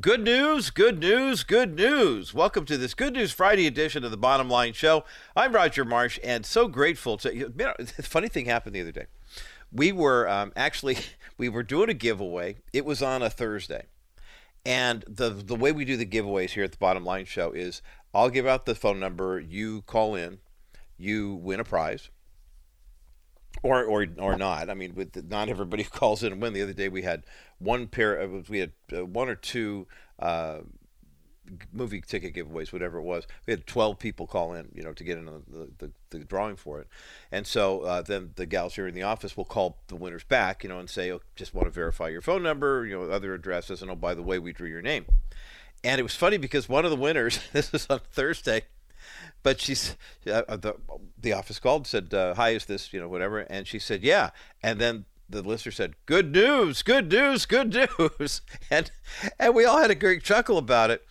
Good news, good news, good news. Welcome to this Good News Friday edition of the Bottom Line Show. I'm Roger Marsh and so grateful to you know, the funny thing happened the other day. We were um, actually we were doing a giveaway. It was on a Thursday. And the the way we do the giveaways here at the Bottom Line Show is I'll give out the phone number, you call in, you win a prize or or or not. I mean, with the, not everybody calls in and win. The other day we had one pair of we had uh, one or two uh, movie ticket giveaways, whatever it was. We had twelve people call in, you know, to get in the, the, the drawing for it. And so uh, then the gals here in the office will call the winners back, you know, and say, oh, just want to verify your phone number, you know, other addresses, and oh, by the way, we drew your name. And it was funny because one of the winners, this was on Thursday but she's uh, uh, the the office called said uh, hi is this you know whatever? And she said yeah. And then the listener said good news good news good news. And and we all had a great chuckle about it.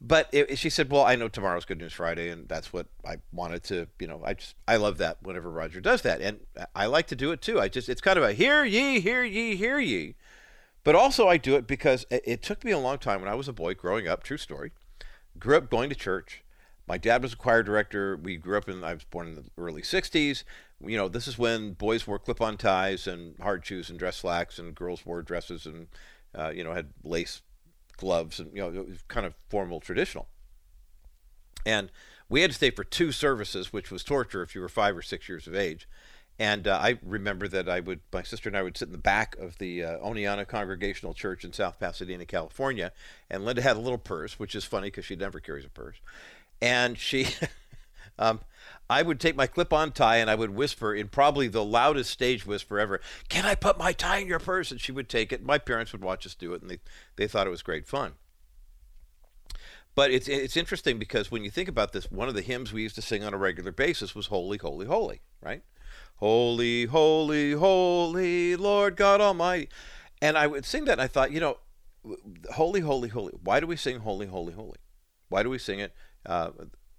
But it, she said well i know tomorrow's good news friday and that's what i wanted to you know i just i love that whenever roger does that. And i like to do it too. I just it's kind of a hear ye hear ye hear ye. But also i do it because it, it took me a long time when i was a boy growing up true story grew up going to church my dad was a choir director. We grew up in, I was born in the early 60s. You know, this is when boys wore clip on ties and hard shoes and dress slacks, and girls wore dresses and, uh, you know, had lace gloves and, you know, it was kind of formal, traditional. And we had to stay for two services, which was torture if you were five or six years of age. And uh, I remember that I would, my sister and I would sit in the back of the uh, Congregational Church in South Pasadena, California. And Linda had a little purse, which is funny because she never carries a purse and she um, I would take my clip-on tie and I would whisper in probably the loudest stage whisper ever, "Can I put my tie in your purse?" And she would take it. My parents would watch us do it, and they they thought it was great fun. But it's it's interesting because when you think about this, one of the hymns we used to sing on a regular basis was "Holy, Holy, Holy," right? Holy, holy, holy, Lord God Almighty. And I would sing that, and I thought, you know, holy, holy, holy. Why do we sing holy, holy, holy? Why do we sing it? Uh,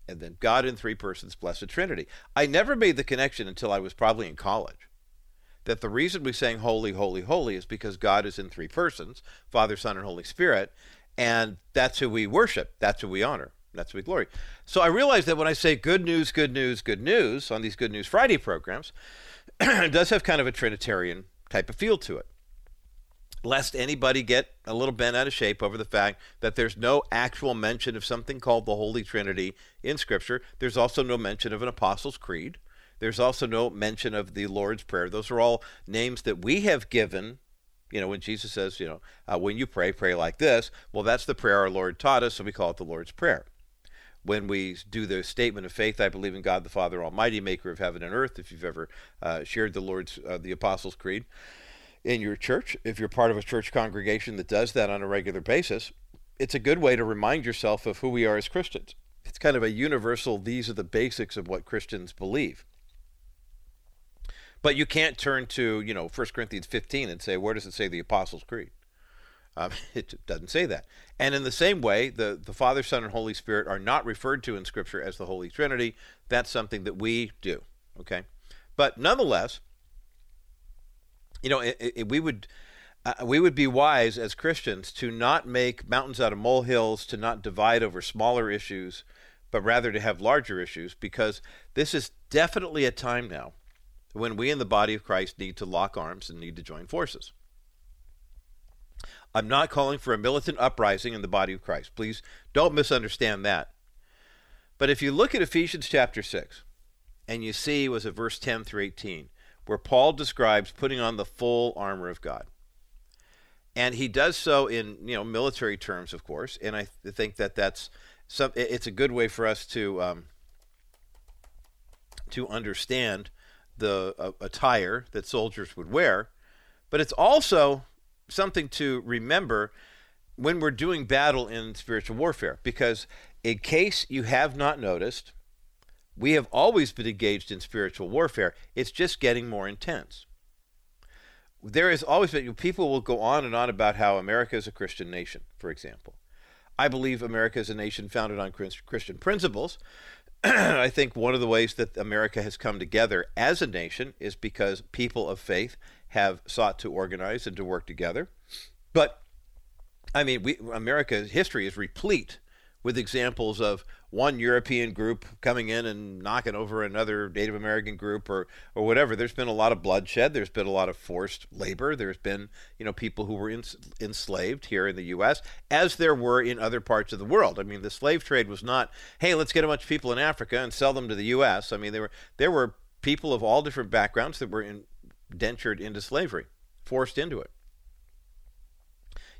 and then God in three persons, blessed Trinity. I never made the connection until I was probably in college that the reason we sang holy, holy, holy is because God is in three persons Father, Son, and Holy Spirit. And that's who we worship, that's who we honor, that's who we glory. So I realized that when I say good news, good news, good news on these Good News Friday programs, it does have kind of a Trinitarian type of feel to it lest anybody get a little bent out of shape over the fact that there's no actual mention of something called the Holy Trinity in Scripture. There's also no mention of an Apostles' Creed. There's also no mention of the Lord's Prayer. Those are all names that we have given. You know, when Jesus says, you know, uh, when you pray, pray like this. Well, that's the prayer our Lord taught us, so we call it the Lord's Prayer. When we do the statement of faith, I believe in God the Father Almighty, maker of heaven and earth, if you've ever uh, shared the Lord's, uh, the Apostles' Creed, in your church, if you're part of a church congregation that does that on a regular basis, it's a good way to remind yourself of who we are as Christians. It's kind of a universal, these are the basics of what Christians believe. But you can't turn to, you know, 1 Corinthians 15 and say, where does it say the Apostles' Creed? Um, it doesn't say that. And in the same way, the, the Father, Son, and Holy Spirit are not referred to in Scripture as the Holy Trinity. That's something that we do, okay? But nonetheless, you know, it, it, we would uh, we would be wise as Christians to not make mountains out of molehills, to not divide over smaller issues, but rather to have larger issues, because this is definitely a time now when we in the body of Christ need to lock arms and need to join forces. I'm not calling for a militant uprising in the body of Christ. Please don't misunderstand that. But if you look at Ephesians chapter 6, and you see, was it verse 10 through 18, where Paul describes putting on the full armor of God. And he does so in you know military terms, of course. And I th- think that that's some. It's a good way for us to um, to understand the uh, attire that soldiers would wear, but it's also something to remember when we're doing battle in spiritual warfare. Because in case you have not noticed, we have always been engaged in spiritual warfare. It's just getting more intense. There has always been, people will go on and on about how America is a Christian nation, for example. I believe America is a nation founded on Christian principles. I think one of the ways that America has come together as a nation is because people of faith have sought to organize and to work together. But I mean, we, America's history is replete with examples of one European group coming in and knocking over another Native American group or or whatever. There's been a lot of bloodshed. There's been a lot of forced labor. There's been you know people who were enslaved here in the U.S. as there were in other parts of the world. I mean, the slave trade was not hey let's get a bunch of people in Africa and sell them to the U.S. I mean, there were there were people of all different backgrounds that were indentured into slavery, forced into it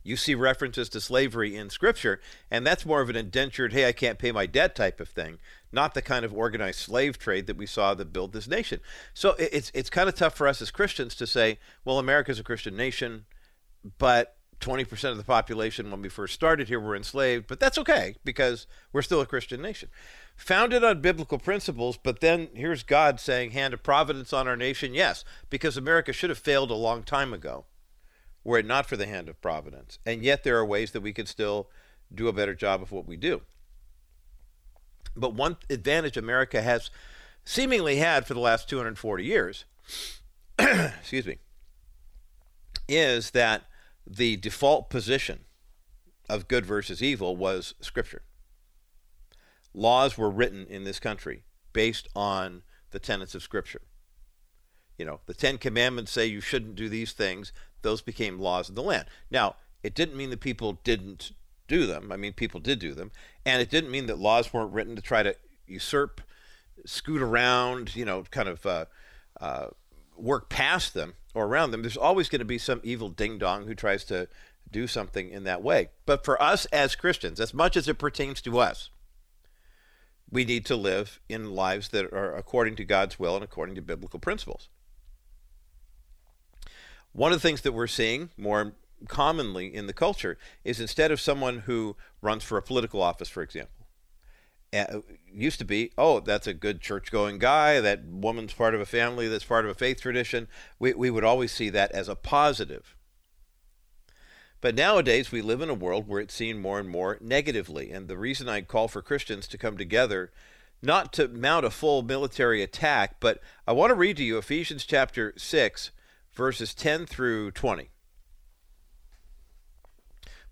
you see references to slavery in Scripture, and that's more of an indentured, hey, I can't pay my debt type of thing, not the kind of organized slave trade that we saw that built this nation. So it's, it's kind of tough for us as Christians to say, well, America's a Christian nation, but 20% of the population when we first started here were enslaved, but that's okay because we're still a Christian nation. Founded on biblical principles, but then here's God saying, hand of providence on our nation? Yes, because America should have failed a long time ago were it not for the hand of providence. And yet there are ways that we could still do a better job of what we do. But one advantage America has seemingly had for the last 240 years, excuse me, is that the default position of good versus evil was Scripture. Laws were written in this country based on the tenets of Scripture. You know, the Ten Commandments say you shouldn't do these things those became laws of the land. Now, it didn't mean that people didn't do them. I mean, people did do them. And it didn't mean that laws weren't written to try to usurp, scoot around, you know, kind of uh, uh, work past them or around them. There's always going to be some evil ding dong who tries to do something in that way. But for us as Christians, as much as it pertains to us, we need to live in lives that are according to God's will and according to biblical principles. One of the things that we're seeing more commonly in the culture is instead of someone who runs for a political office, for example, uh, used to be, oh, that's a good church going guy, that woman's part of a family that's part of a faith tradition. We, we would always see that as a positive. But nowadays, we live in a world where it's seen more and more negatively. And the reason I call for Christians to come together, not to mount a full military attack, but I want to read to you Ephesians chapter 6, verses 10 through 20.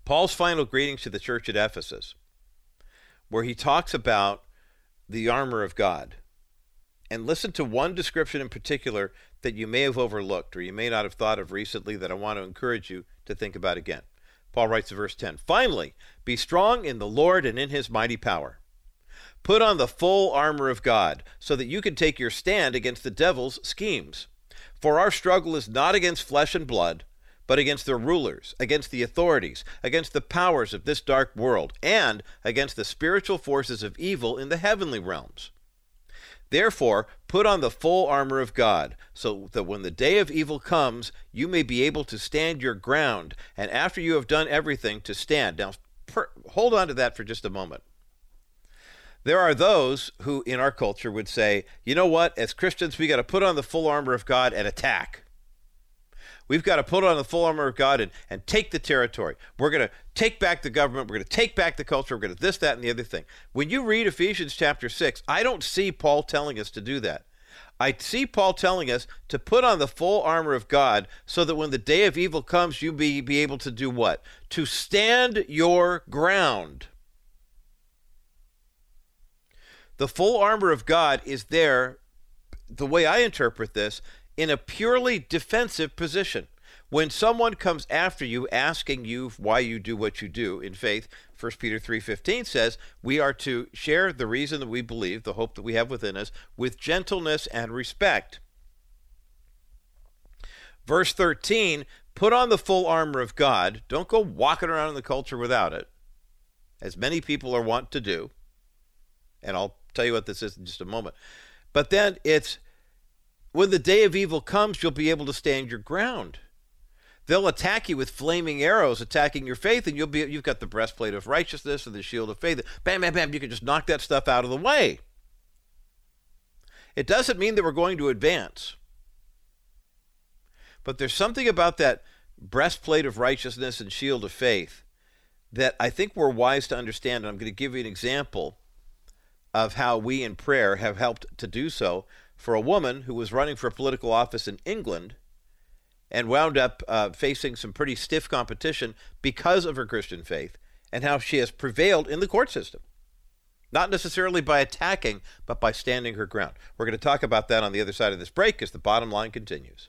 Paul's final greetings to the church at Ephesus, where he talks about the armor of God. And listen to one description in particular that you may have overlooked or you may not have thought of recently that I want to encourage you to think about again. Paul writes in verse 10 Finally, be strong in the Lord and in his mighty power. Put on the full armor of God so that you can take your stand against the devil's schemes. For our struggle is not against flesh and blood, but against the rulers, against the authorities, against the powers of this dark world, and against the spiritual forces of evil in the heavenly realms. Therefore, put on the full armor of God, so that when the day of evil comes, you may be able to stand your ground, and after you have done everything, to stand. Now, per, hold on to that for just a moment. There are those who in our culture would say, you know what, as Christians, we got to put on the full armor of God and attack. We've got to put on the full armor of God and, and take the territory. We're going to take back the government. We're going to take back the culture. We're going to this, that, and the other thing. When you read Ephesians chapter 6, I don't see Paul telling us to do that. I see Paul telling us to put on the full armor of God so that when the day of evil comes, you be, be able to do what? To stand your ground. The full armor of God is there, the way I interpret this, in a purely defensive position. When someone comes after you asking you why you do what you do in faith, 1 Peter 3:15 says, we are to share the reason that we believe, the hope that we have within us, with gentleness and respect. Verse 13, put on the full armor of God. Don't go walking around in the culture without it, as many people are wont to do. And I'll tell you what this is in just a moment. But then it's when the day of evil comes, you'll be able to stand your ground. They'll attack you with flaming arrows, attacking your faith, and you'll be you've got the breastplate of righteousness and the shield of faith. Bam, bam, bam, you can just knock that stuff out of the way. It doesn't mean that we're going to advance. But there's something about that breastplate of righteousness and shield of faith that I think we're wise to understand. And I'm going to give you an example of how we in prayer have helped to do so for a woman who was running for political office in England and wound up uh, facing some pretty stiff competition because of her Christian faith and how she has prevailed in the court system. Not necessarily by attacking, but by standing her ground. We're going to talk about that on the other side of this break as the bottom line continues.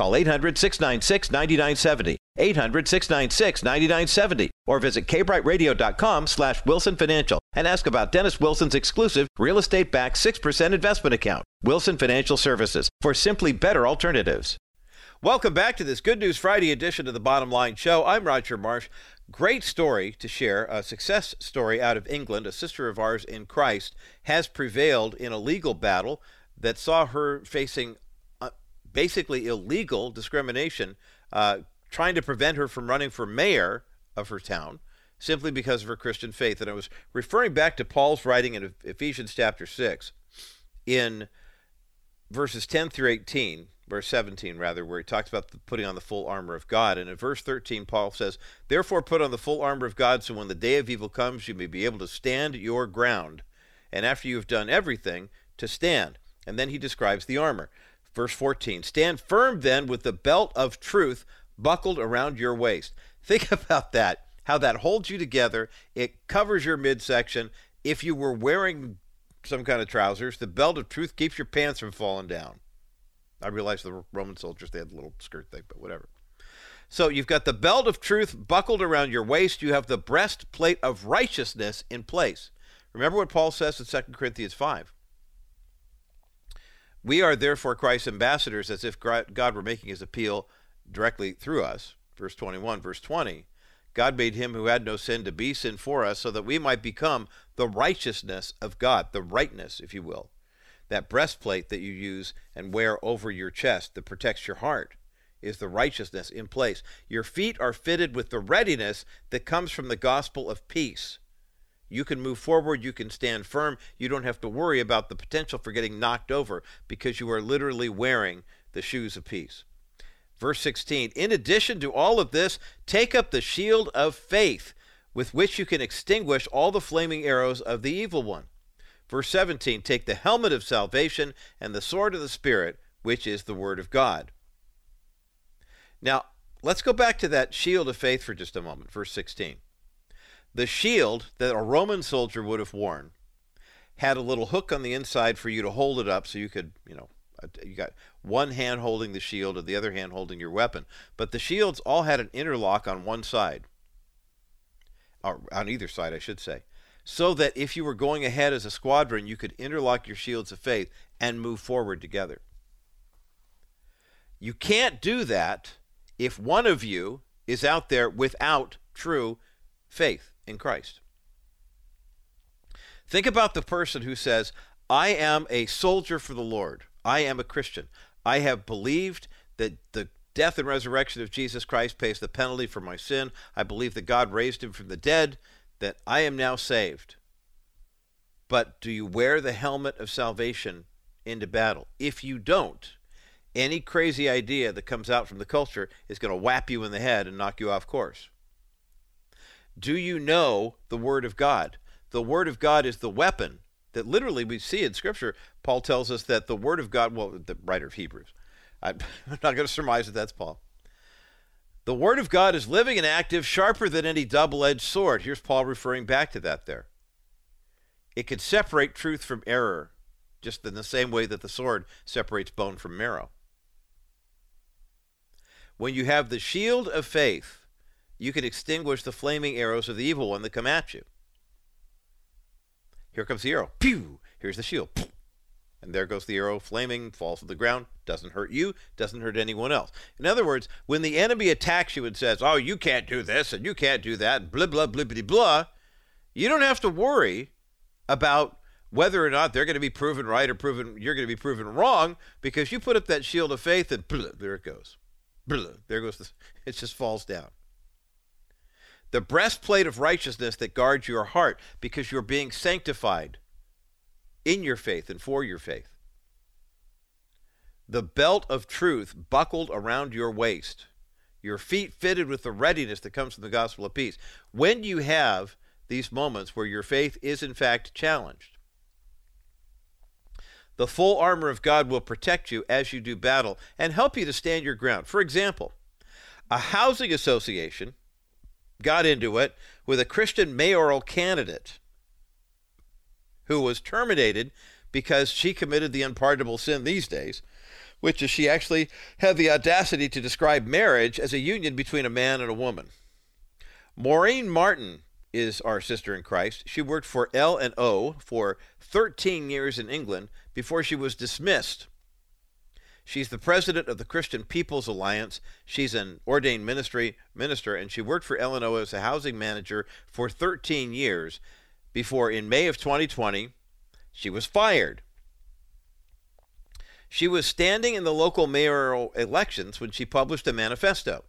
Call 800 696 9970. 800 696 9970 or visit kbrightradio.com slash wilson financial and ask about dennis wilson's exclusive real estate backed 6% investment account wilson financial services for simply better alternatives. Welcome back to this good news friday edition of the bottom line show. I'm roger marsh. Great story to share a success story out of england. A sister of ours in christ has prevailed in a legal battle that saw her facing basically illegal discrimination uh, trying to prevent her from running for mayor of her town simply because of her Christian faith. And I was referring back to Paul's writing in Ephesians chapter 6 in verses 10 through 18, verse 17 rather, where he talks about putting on the full armor of God. And in verse 13, Paul says, Therefore put on the full armor of God, so when the day of evil comes, you may be able to stand your ground. And after you have done everything, to stand. And then he describes the armor. Verse 14 Stand firm then with the belt of truth buckled around your waist. Think about that, how that holds you together. It covers your midsection. If you were wearing some kind of trousers, the belt of truth keeps your pants from falling down. I realize the Roman soldiers, they had a little skirt thing, but whatever. So you've got the belt of truth buckled around your waist. You have the breastplate of righteousness in place. Remember what Paul says in 2 Corinthians 5. We are therefore Christ's ambassadors as if God were making his appeal directly through us. Verse 21, verse 20. God made him who had no sin to be sin for us so that we might become the righteousness of God, the rightness, if you will. That breastplate that you use and wear over your chest that protects your heart is the righteousness in place. Your feet are fitted with the readiness that comes from the gospel of peace. You can move forward, you can stand firm, you don't have to worry about the potential for getting knocked over because you are literally wearing the shoes of peace. Verse 16 In addition to all of this, take up the shield of faith, with which you can extinguish all the flaming arrows of the evil one. Verse 17 Take the helmet of salvation and the sword of the Spirit, which is the Word of God. Now, let's go back to that shield of faith for just a moment. Verse 16. The shield that a Roman soldier would have worn had a little hook on the inside for you to hold it up so you could, you know, uh, you got one hand holding the shield and the other hand holding your weapon. But the shields all had an interlock on one side, or on either side, I should say, so that if you were going ahead as a squadron, you could interlock your shields of faith and move forward together. You can't do that if one of you is out there without true faith in Christ. Think about the person who says, I am a soldier for the Lord. I am a Christian. I have believed that the death and resurrection of Jesus Christ pays the penalty for my sin. I believe that God raised him from the dead, that I am now saved. But do you wear the helmet of salvation into battle? If you don't, any crazy idea that comes out from the culture is going to whap you in the head and knock you off course. Do you know the Word of God? The Word of God is the weapon that literally we see in Scripture. Paul tells us that the Word of God, well, the writer of Hebrews, I'm not going to surmise that that's Paul. The Word of God is living and active, sharper than any double edged sword. Here's Paul referring back to that there. It can separate truth from error, just in the same way that the sword separates bone from marrow. When you have the shield of faith, you can extinguish the flaming arrows of the evil one that come at you. Here comes the arrow. Pew! Here's the shield. And there goes the arrow, flaming, falls to the ground, doesn't hurt you, doesn't hurt anyone else. In other words, when the enemy attacks you and says, oh, you can't do this and you can't do that, blah, blah, blah, blah, blah, you don't have to worry about whether or not they're going to be proven right or proven you're going to be proven wrong because you put up that shield of faith and blah, there it goes. Blah, there goes the, it just falls down. The breastplate of righteousness that guards your heart because you're being sanctified in your faith and for your faith. The belt of truth buckled around your waist, your feet fitted with the readiness that comes from the gospel of peace. When you have these moments where your faith is in fact challenged, the full armor of God will protect you as you do battle and help you to stand your ground. For example, a housing association got into it with a Christian mayoral candidate who was terminated because she committed the unpardonable sin these days, which is she actually had the audacity to describe marriage as a union between a man and a woman. Maureen Martin is our sister in Christ. She worked for L and O for 13 years in England before she was dismissed. She's the president of the Christian People's Alliance. She's an ordained ministry minister, and she worked for L&O as a housing manager for 13 years before in May of 2020 she was fired. She was standing in the local mayoral elections when she published a manifesto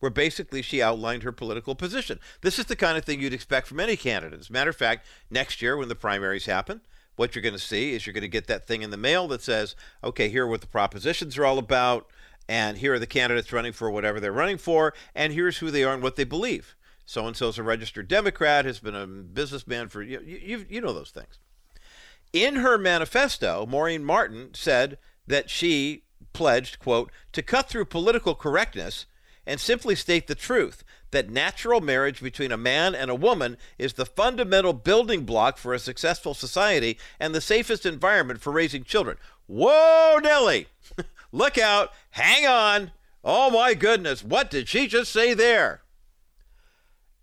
where basically she outlined her political position. This is the kind of thing you'd expect from any candidate. As a matter of fact, next year when the primaries happen, what you're going to see is you're going to get that thing in the mail that says, okay, here are what the propositions are all about, and here are the candidates running for whatever they're running for, and here's who they are and what they believe so and so is a registered Democrat, has been a businessman for you, you, you know those things. In her manifesto, Maureen Martin said that she pledged, quote, to cut through political correctness and simply state the truth that natural marriage between a man and a woman is the fundamental building block for a successful society and the safest environment for raising children. Whoa, Nellie! Look out! Hang on! Oh my goodness, what did she just say there?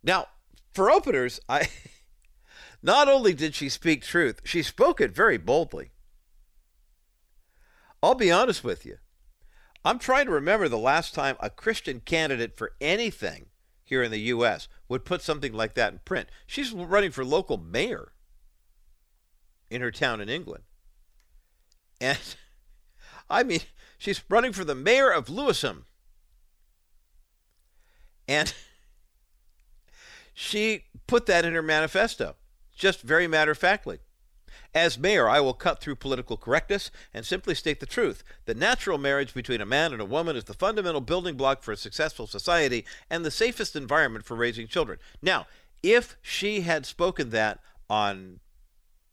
Now, for openers, I not only did she speak truth, she spoke it very boldly. I'll be honest with you. I'm trying to remember the last time a Christian candidate for anything here in the U.S. would put something like that in print. She's running for local mayor in her town in England. And I mean, she's running for the mayor of Lewisham. And she put that in her manifesto, just very matter of factly. As mayor, I will cut through political correctness and simply state the truth. The natural marriage between a man and a woman is the fundamental building block for a successful society and the safest environment for raising children. Now, if she had spoken that on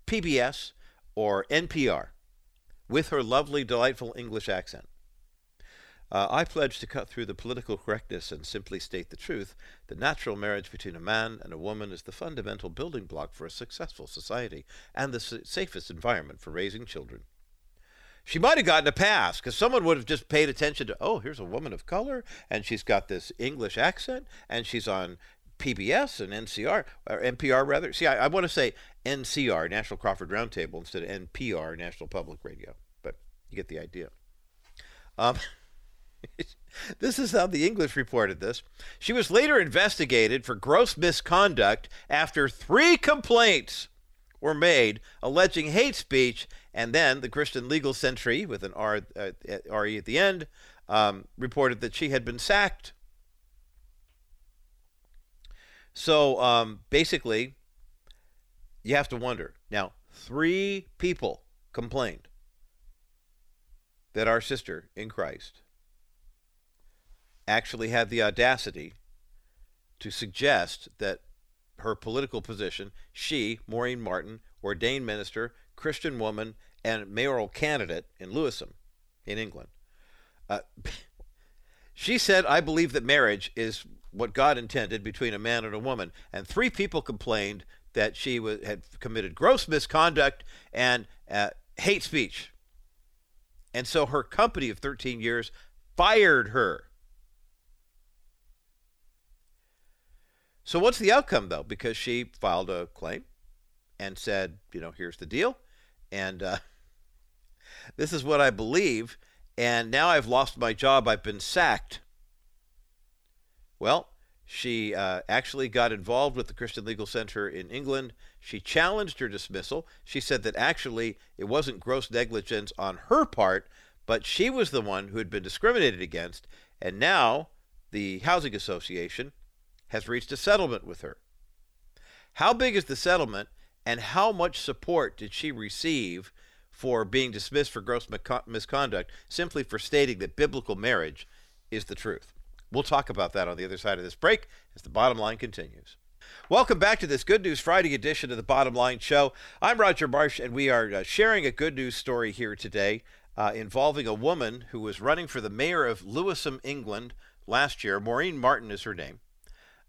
PBS or NPR with her lovely, delightful English accent, uh, I pledge to cut through the political correctness and simply state the truth. The natural marriage between a man and a woman is the fundamental building block for a successful society and the safest environment for raising children. She might have gotten a pass because someone would have just paid attention to, oh, here's a woman of color, and she's got this English accent, and she's on PBS and NCR, or NPR rather. See, I, I want to say NCR, National Crawford Roundtable, instead of NPR, National Public Radio, but you get the idea. Um, this is how the English reported this. She was later investigated for gross misconduct after three complaints were made alleging hate speech, and then the Christian Legal Century, with an R, uh, RE at the end, um, reported that she had been sacked. So um, basically, you have to wonder. Now, three people complained that our sister in Christ actually had the audacity to suggest that her political position, she, Maureen Martin, ordained minister, Christian woman, and mayoral candidate in Lewisham, in England, uh, she said, I believe that marriage is what God intended between a man and a woman. And three people complained that she had committed gross misconduct and uh, hate speech. And so her company of 13 years fired her. So what's the outcome though? Because she filed a claim and said, you know, here's the deal, and uh, This is what I believe, and now I've lost my job. I've been sacked. Well, she uh, actually got involved with the Christian Legal Center in England. She challenged her dismissal. She said that actually it wasn't gross negligence on her part, but she was the one who had been discriminated against. And now the Housing Association has reached a settlement with her. How big is the settlement, and how much support did she receive for being dismissed for gross misconduct simply for stating that biblical marriage is the truth? We'll talk about that on the other side of this break as the bottom line continues. Welcome back to this Good News Friday edition of the Bottom Line Show. I'm Roger Marsh, and we are uh, sharing a good news story here today uh, involving a woman who was running for the mayor of Lewisham, England last year. Maureen Martin is her name.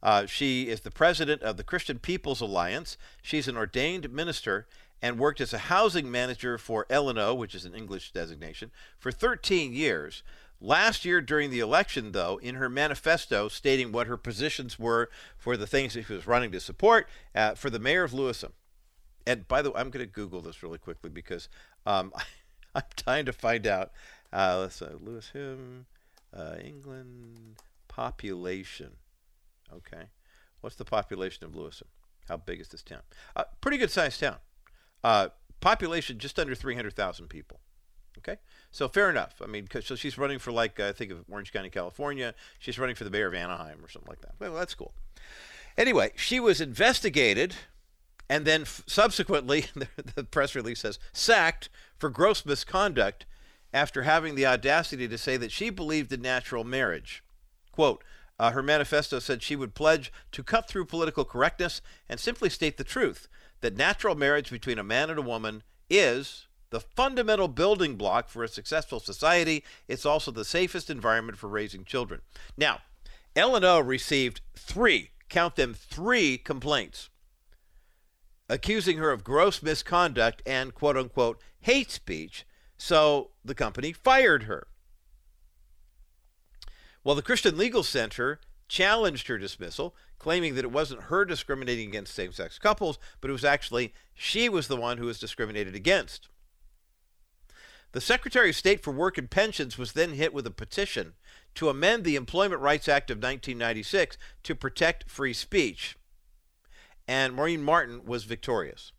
Uh, she is the president of the Christian People's Alliance. She's an ordained minister and worked as a housing manager for L&O, which is an English designation, for 13 years. Last year during the election, though, in her manifesto stating what her positions were for the things that she was running to support uh, for the mayor of Lewisham. And by the way, I'm going to Google this really quickly because um, I'm trying to find out. Uh, let's uh, Lewisham, uh, England population. Okay, what's the population of Lewiston? How big is this town? Uh, pretty good sized town. Uh, population just under 300,000 people. Okay, so fair enough. I mean, so she's running for like I think of Orange County, California. She's running for the mayor of Anaheim or something like that. Well, that's cool. Anyway, she was investigated and then f- subsequently, the press release says, sacked for gross misconduct after having the audacity to say that she believed in natural marriage. Quote, uh, her manifesto said she would pledge to cut through political correctness and simply state the truth that natural marriage between a man and a woman is the fundamental building block for a successful society. It's also the safest environment for raising children. Now, L&O received three, count them three complaints accusing her of gross misconduct and quote unquote hate speech, so the company fired her. Well, the Christian Legal Center challenged her dismissal, claiming that it wasn't her discriminating against same sex couples, but it was actually she was the one who was discriminated against. The Secretary of State for Work and Pensions was then hit with a petition to amend the Employment Rights Act of 1996 to protect free speech. And Maureen Martin was victorious.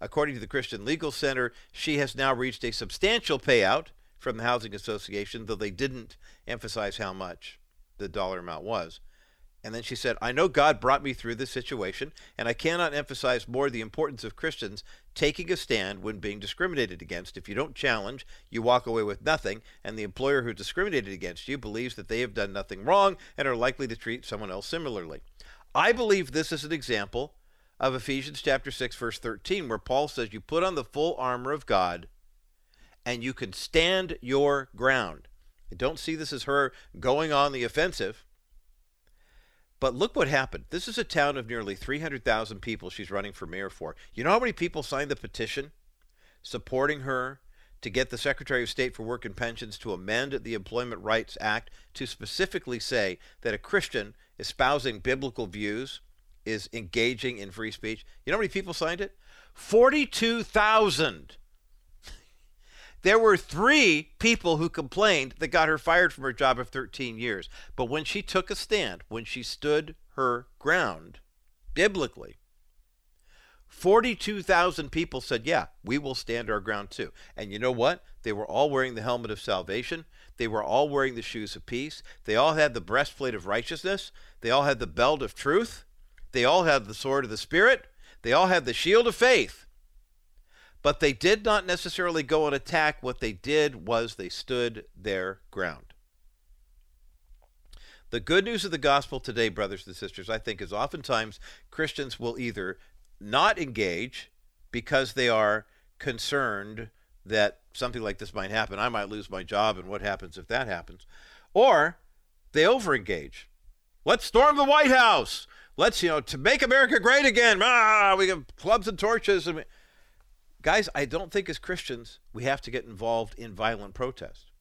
According to the Christian Legal Center, she has now reached a substantial payout from the Housing Association, though they didn't emphasize how much the dollar amount was. And then she said, I know God brought me through this situation, and I cannot emphasize more the importance of Christians taking a stand when being discriminated against. If you don't challenge, you walk away with nothing, and the employer who discriminated against you believes that they have done nothing wrong and are likely to treat someone else similarly. I believe this is an example of Ephesians chapter 6 verse 13 where Paul says you put on the full armor of God and you can stand your ground. I don't see this as her going on the offensive. But look what happened. This is a town of nearly 300,000 people she's running for mayor for. You know how many people signed the petition supporting her to get the Secretary of State for Work and Pensions to amend the Employment Rights Act to specifically say that a Christian espousing biblical views is engaging in free speech? You know how many people signed it? 42,000. There were three people who complained that got her fired from her job of 13 years. But when she took a stand, when she stood her ground, biblically, 42,000 people said, Yeah, we will stand our ground too. And you know what? They were all wearing the helmet of salvation. They were all wearing the shoes of peace. They all had the breastplate of righteousness. They all had the belt of truth. They all had the sword of the Spirit. They all had the shield of faith. But they did not necessarily go and attack. What they did was they stood their ground. The good news of the gospel today, brothers and sisters, I think is oftentimes Christians will either not engage because they are concerned that something like this might happen. I might lose my job, and what happens if that happens? Or they overengage. Let's storm the White House. Let's, you know, to make America great again. Ah, we have clubs and torches. And we... Guys, I don't think as Christians we have to get involved in violent protest.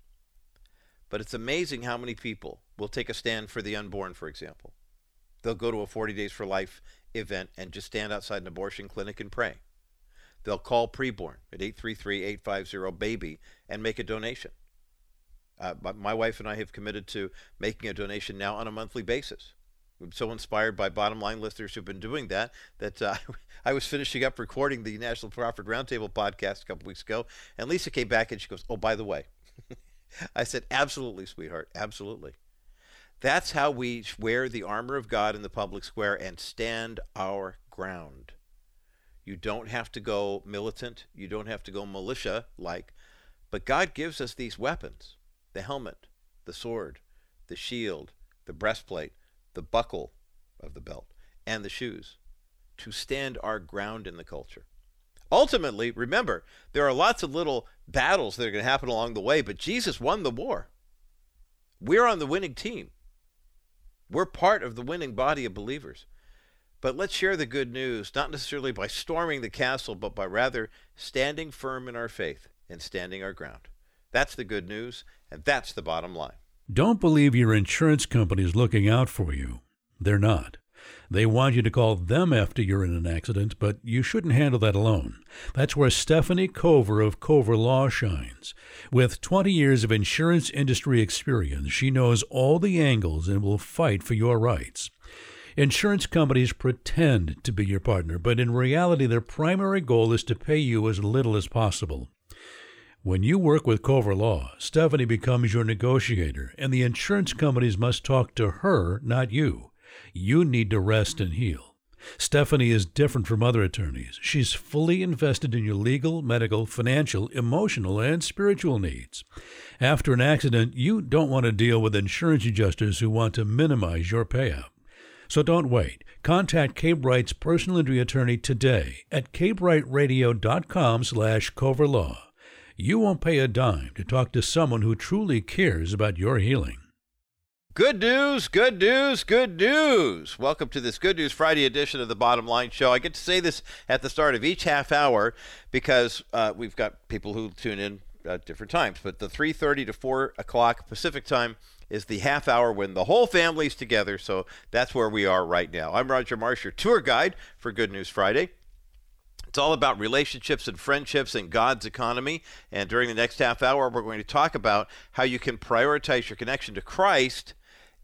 But it's amazing how many people will take a stand for the unborn, for example. They'll go to a 40 Days for Life event and just stand outside an abortion clinic and pray. they'll call preborn at 833-850-BABY and make a donation. Uh, my wife and I have committed to making a donation now on a monthly basis. I'm so inspired by bottom line listeners who've been doing that that uh, I was finishing up recording the National Prophet Roundtable podcast a couple weeks ago, and Lisa came back and she goes, "Oh, by the way," I said, "Absolutely, sweetheart, absolutely." That's how we wear the armor of God in the public square and stand our ground. You don't have to go militant. You don't have to go militia like, but God gives us these weapons the helmet, the sword, the shield, the breastplate, the buckle of the belt, and the shoes to stand our ground in the culture. Ultimately, remember, there are lots of little battles that are going to happen along the way, but Jesus won the war. We're on the winning team. We're part of the winning body of believers. But let's share the good news, not necessarily by storming the castle, but by rather standing firm in our faith and standing our ground. That's the good news, and that's the bottom line. Don't believe your insurance company is looking out for you. They're not. They want you to call them after you're in an accident, but you shouldn't handle that alone. That's where Stephanie Cover of Cover Law shines. With 20 years of insurance industry experience, she knows all the angles and will fight for your rights. Insurance companies pretend to be your partner, but in reality, their primary goal is to pay you as little as possible. When you work with Cover Law, Stephanie becomes your negotiator, and the insurance companies must talk to her, not you. You need to rest and heal. Stephanie is different from other attorneys. She's fully invested in your legal, medical, financial, emotional, and spiritual needs. After an accident, you don't want to deal with insurance adjusters who want to minimize your payout. So don't wait. Contact Cape Wright's personal injury attorney today at capewrightradio.com slash coverlaw. You won't pay a dime to talk to someone who truly cares about your healing. Good news, good news, good news. Welcome to this Good News Friday edition of the Bottom Line Show. I get to say this at the start of each half hour because uh, we've got people who tune in at different times. But the 3.30 to 4 o'clock Pacific time is the half hour when the whole family's together. So that's where we are right now. I'm Roger Marsh, your tour guide for Good News Friday. It's all about relationships and friendships and God's economy. And during the next half hour, we're going to talk about how you can prioritize your connection to Christ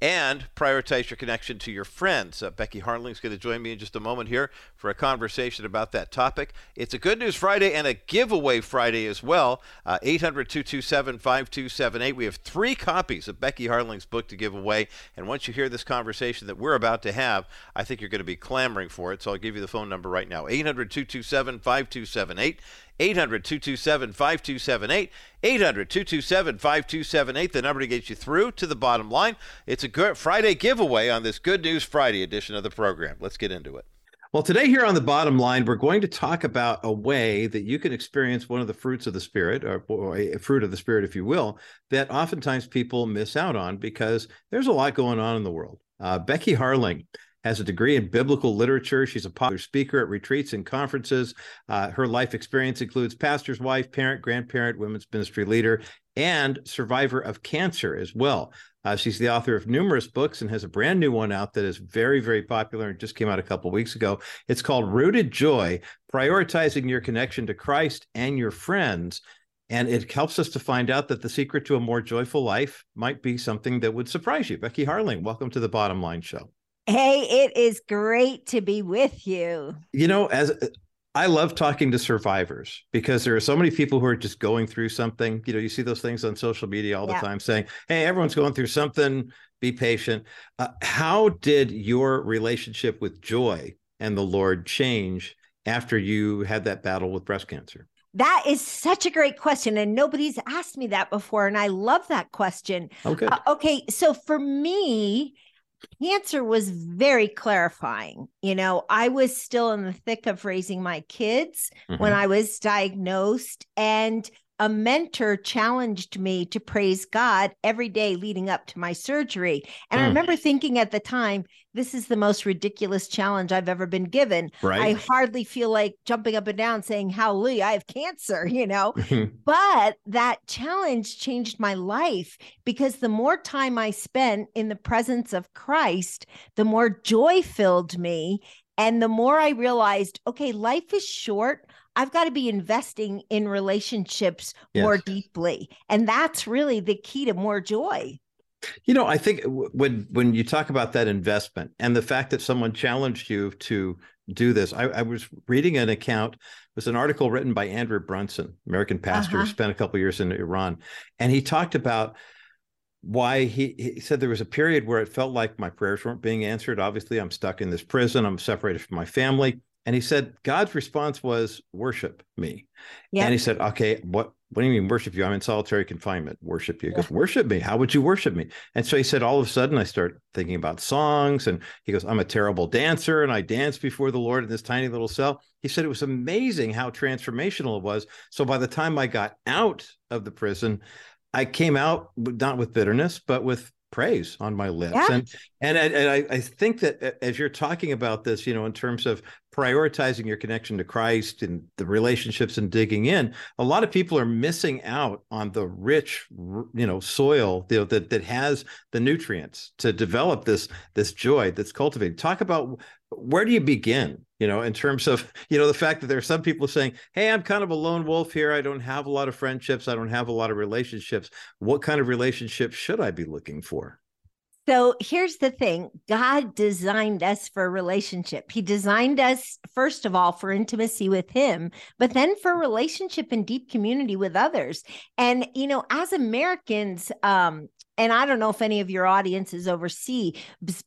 and prioritize your connection to your friends. Uh, Becky Harling is going to join me in just a moment here for a conversation about that topic. It's a Good News Friday and a giveaway Friday as well. Uh, 800 227 5278. We have three copies of Becky Harling's book to give away. And once you hear this conversation that we're about to have, I think you're going to be clamoring for it. So I'll give you the phone number right now 800 227 5278. 800 227 5278. 800 227 5278, the number to get you through to the bottom line. It's a good Friday giveaway on this Good News Friday edition of the program. Let's get into it. Well, today here on the bottom line, we're going to talk about a way that you can experience one of the fruits of the Spirit, or, or, a fruit of the Spirit, if you will, that oftentimes people miss out on because there's a lot going on in the world. Uh, Becky Harling has a degree in biblical literature. She's a popular speaker at retreats and conferences. Uh, her life experience includes pastor's wife, parent, grandparent, women's ministry leader, and survivor of cancer as well. Uh, she's the author of numerous books and has a brand new one out that is very, very popular and just came out a couple weeks ago. It's called Rooted Joy Prioritizing Your Connection to Christ and Your Friends. And it helps us to find out that the secret to a more joyful life might be something that would surprise you. Becky Harling, welcome to the Bottom Line Show. Hey, it is great to be with you. You know, as I love talking to survivors because there are so many people who are just going through something. You know, you see those things on social media all the time saying, "Hey, everyone's going through something. Be patient." Uh, how did your relationship with joy and the Lord change after you had that battle with breast cancer? That is such a great question. And nobody's asked me that before. And I love that question. Okay. Uh, okay. So for me, cancer was very clarifying. You know, I was still in the thick of raising my kids mm-hmm. when I was diagnosed, and a mentor challenged me to praise God every day leading up to my surgery. And mm. I remember thinking at the time, this is the most ridiculous challenge I've ever been given. Right. I hardly feel like jumping up and down saying, Hallelujah, I have cancer, you know. but that challenge changed my life because the more time I spent in the presence of Christ, the more joy filled me And the more I realized, okay, life is short. I've got to be investing in relationships yes. more deeply. And that's really the key to more joy. You know, I think when when you talk about that investment and the fact that someone challenged you to do this, I, I was reading an account. It was an article written by Andrew Brunson, American pastor, uh-huh. spent a couple years in Iran, and he talked about why he, he said there was a period where it felt like my prayers weren't being answered. Obviously, I'm stuck in this prison. I'm separated from my family. And he said God's response was worship me. Yep. And he said, okay, what what do you mean worship you? I'm in solitary confinement. Worship you. He goes, worship me. How would you worship me? And so he said, all of a sudden I start thinking about songs. And he goes, I'm a terrible dancer and I dance before the Lord in this tiny little cell. He said it was amazing how transformational it was. So by the time I got out of the prison, I came out not with bitterness, but with praise on my lips yeah. and and, I, and I, I think that as you're talking about this you know in terms of prioritizing your connection to christ and the relationships and digging in a lot of people are missing out on the rich you know soil you know, that that has the nutrients to develop this this joy that's cultivated. Talk about where do you begin you know in terms of you know the fact that there are some people saying hey i'm kind of a lone wolf here. I don't have a lot of friendships. I don't have a lot of relationships. What kind of relationship should i be looking for so here's the thing God designed us for a relationship. He designed us, first of all, for intimacy with Him, but then for relationship and deep community with others. And, you know, as Americans, um, and I don't know if any of your audience is overseas,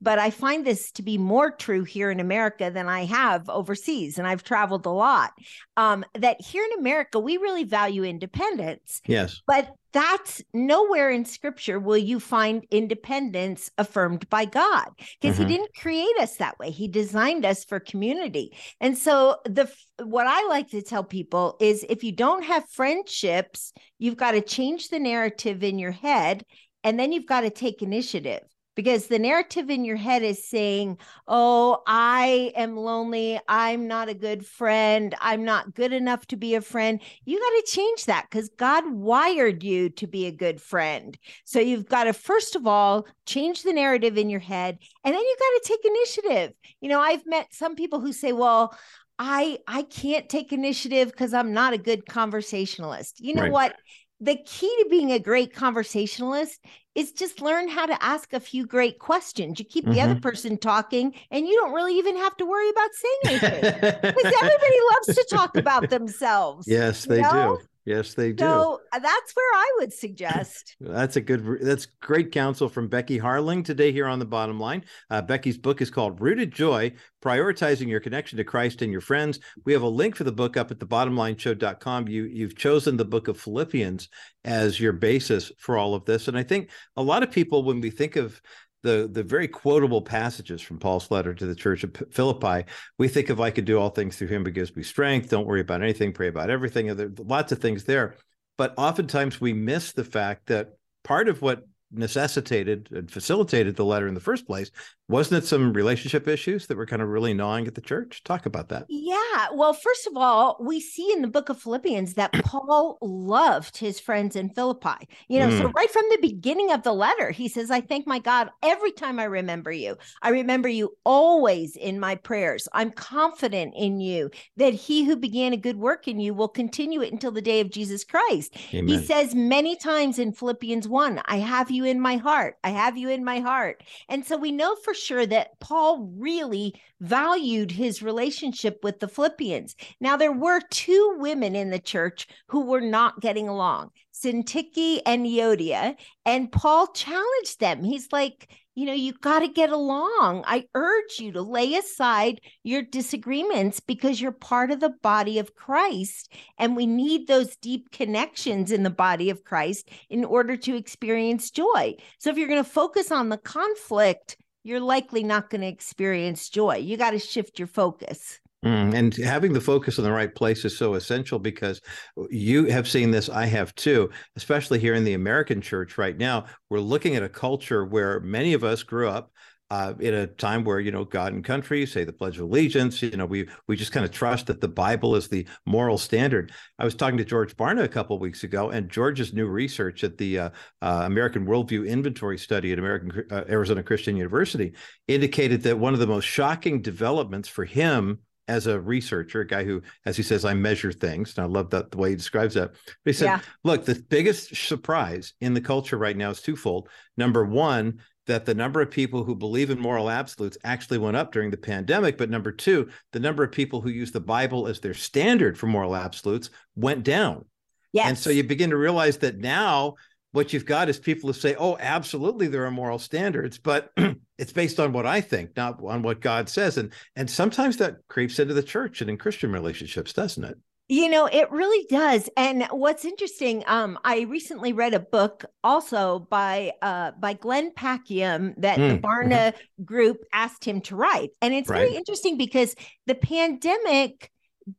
but I find this to be more true here in America than I have overseas. And I've traveled a lot. Um, that here in America, we really value independence. Yes. But that's nowhere in scripture will you find independence affirmed by God because mm-hmm. he didn't create us that way. He designed us for community. And so the what I like to tell people is if you don't have friendships, you've got to change the narrative in your head and then you've got to take initiative because the narrative in your head is saying, Oh, I am lonely. I'm not a good friend. I'm not good enough to be a friend. You got to change that because God wired you to be a good friend. So you've got to, first of all, change the narrative in your head. And then you got to take initiative. You know, I've met some people who say, Well, I I can't take initiative because I'm not a good conversationalist. You know right. what? The key to being a great conversationalist is just learn how to ask a few great questions. You keep mm-hmm. the other mm-hmm. person talking, and you don't really even have to worry about saying anything because everybody loves to talk about themselves. Yes, they know? do. Yes, they do. So uh, that's where I would suggest. that's a good. That's great counsel from Becky Harling today here on the bottom line. Uh, Becky's book is called "Rooted Joy: Prioritizing Your Connection to Christ and Your Friends." We have a link for the book up at the thebottomlineshow.com. You you've chosen the book of Philippians as your basis for all of this, and I think a lot of people, when we think of the the very quotable passages from Paul's letter to the church of Philippi, we think of I could do all things through him who gives me strength. Don't worry about anything, pray about everything. There lots of things there. But oftentimes we miss the fact that part of what necessitated and facilitated the letter in the first place wasn't it some relationship issues that were kind of really gnawing at the church? Talk about that. Yeah. Well first of all we see in the book of philippians that paul loved his friends in philippi. You know mm. so right from the beginning of the letter he says i thank my god every time i remember you. I remember you always in my prayers. I'm confident in you that he who began a good work in you will continue it until the day of jesus christ. Amen. he says many times in philippians 1 i have you you in my heart. I have you in my heart. And so we know for sure that Paul really valued his relationship with the Philippians. Now, there were two women in the church who were not getting along. Syntyche and Euodia. and Paul challenged them. He's like, you know, you got to get along. I urge you to lay aside your disagreements because you're part of the body of Christ. And we need those deep connections in the body of Christ in order to experience joy. So if you're going to focus on the conflict, you're likely not going to experience joy. You got to shift your focus. Mm, and having the focus in the right place is so essential because you have seen this, I have too, especially here in the American church right now. We're looking at a culture where many of us grew up uh, in a time where you know God and country say the Pledge of Allegiance. You know, we we just kind of trust that the Bible is the moral standard. I was talking to George Barna a couple of weeks ago, and George's new research at the uh, uh, American Worldview Inventory Study at American uh, Arizona Christian University indicated that one of the most shocking developments for him as a researcher, a guy who, as he says, I measure things. And I love that the way he describes that. But he said, yeah. look, the biggest surprise in the culture right now is twofold. Number one, that the number of people who believe in moral absolutes actually went up during the pandemic. But number two, the number of people who use the Bible as their standard for moral absolutes went down. Yes. And so you begin to realize that now what you've got is people who say, oh, absolutely, there are moral standards, but it's based on what I think, not on what God says. And and sometimes that creeps into the church and in Christian relationships, doesn't it? You know, it really does. And what's interesting, um, I recently read a book also by uh by Glenn Packiam that mm. the Barna mm-hmm. group asked him to write. And it's right. very interesting because the pandemic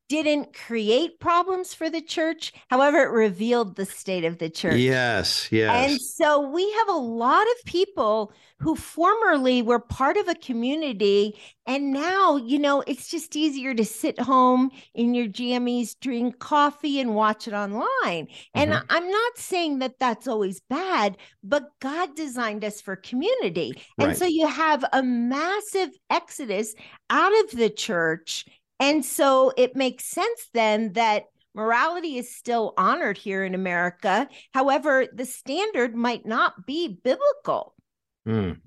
didn't create problems for the church. However, it revealed the state of the church. Yes, yes. And so we have a lot of people who formerly were part of a community. And now, you know, it's just easier to sit home in your jammies, drink coffee, and watch it online. And mm-hmm. I'm not saying that that's always bad, but God designed us for community. Right. And so you have a massive exodus out of the church and so it makes sense then that morality is still honored here in America. However, the standard might not be biblical. Mm.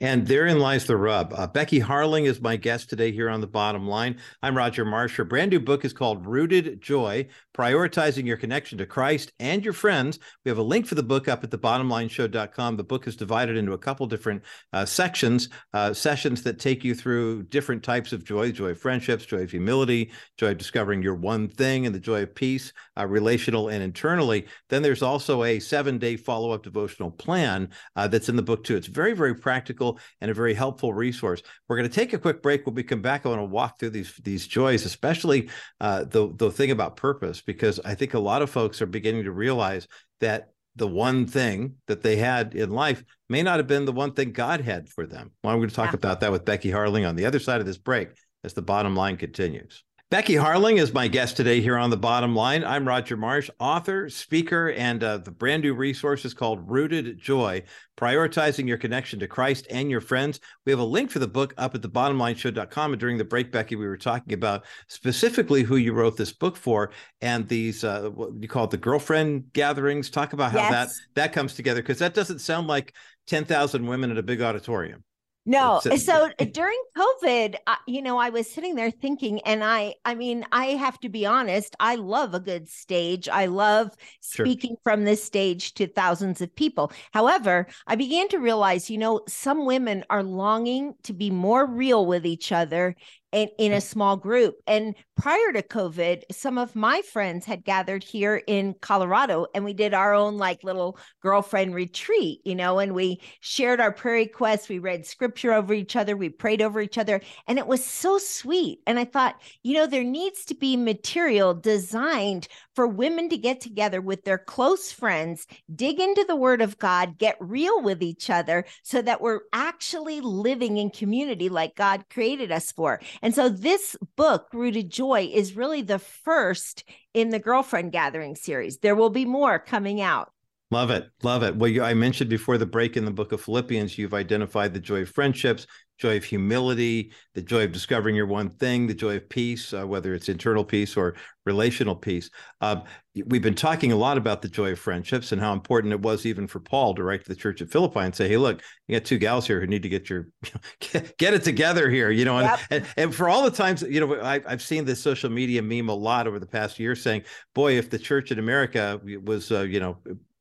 And therein lies the rub. Uh, Becky Harling is my guest today here on the bottom line. I'm Roger Marsh. Her brand new book is called Rooted Joy Prioritizing Your Connection to Christ and Your Friends. We have a link for the book up at thebottomlineshow.com. The book is divided into a couple different uh, sections, uh, sessions that take you through different types of joy joy of friendships, joy of humility, joy of discovering your one thing, and the joy of peace, uh, relational and internally. Then there's also a seven day follow up devotional plan uh, that's in the book, too. It's very, very practical practical and a very helpful resource. We're going to take a quick break. When we come back, I want to walk through these these joys, especially uh, the the thing about purpose, because I think a lot of folks are beginning to realize that the one thing that they had in life may not have been the one thing God had for them. Well, I'm going to talk yeah. about that with Becky Harling on the other side of this break as the bottom line continues. Becky Harling is my guest today here on The Bottom Line. I'm Roger Marsh, author, speaker, and uh, the brand new resource is called Rooted Joy Prioritizing Your Connection to Christ and Your Friends. We have a link for the book up at thebottomlineshow.com. And during the break, Becky, we were talking about specifically who you wrote this book for and these, uh, what you call it, the girlfriend gatherings. Talk about how yes. that, that comes together, because that doesn't sound like 10,000 women in a big auditorium. No. Uh, eh, so eh, during COVID, you know, I was sitting there thinking, and I, I mean, I have to be honest, I love a good stage. I love sure. speaking from this stage to thousands of people. However, I began to realize, you know, some women are longing to be more real with each other in, in a small group. And prior to COVID, some of my friends had gathered here in Colorado and we did our own like little girlfriend retreat, you know, and we shared our prayer requests. We read scripture over each other. We prayed over each other. And it was so sweet. And I thought, you know, there needs to be material designed for women to get together with their close friends, dig into the word of God, get real with each other so that we're actually living in community like God created us for. And so this book, Rooted Joy, is really the first in the girlfriend gathering series. There will be more coming out. Love it. Love it. Well, you, I mentioned before the break in the book of Philippians, you've identified the joy of friendships, joy of humility, the joy of discovering your one thing, the joy of peace, uh, whether it's internal peace or relational peace. Um, we've been talking a lot about the joy of friendships and how important it was even for Paul to write to the church at Philippi and say, "Hey, look, you got two gals here who need to get your get, get it together here." You know, and, yep. and, and for all the times, you know, I, I've seen this social media meme a lot over the past year, saying, "Boy, if the church in America was, uh, you know."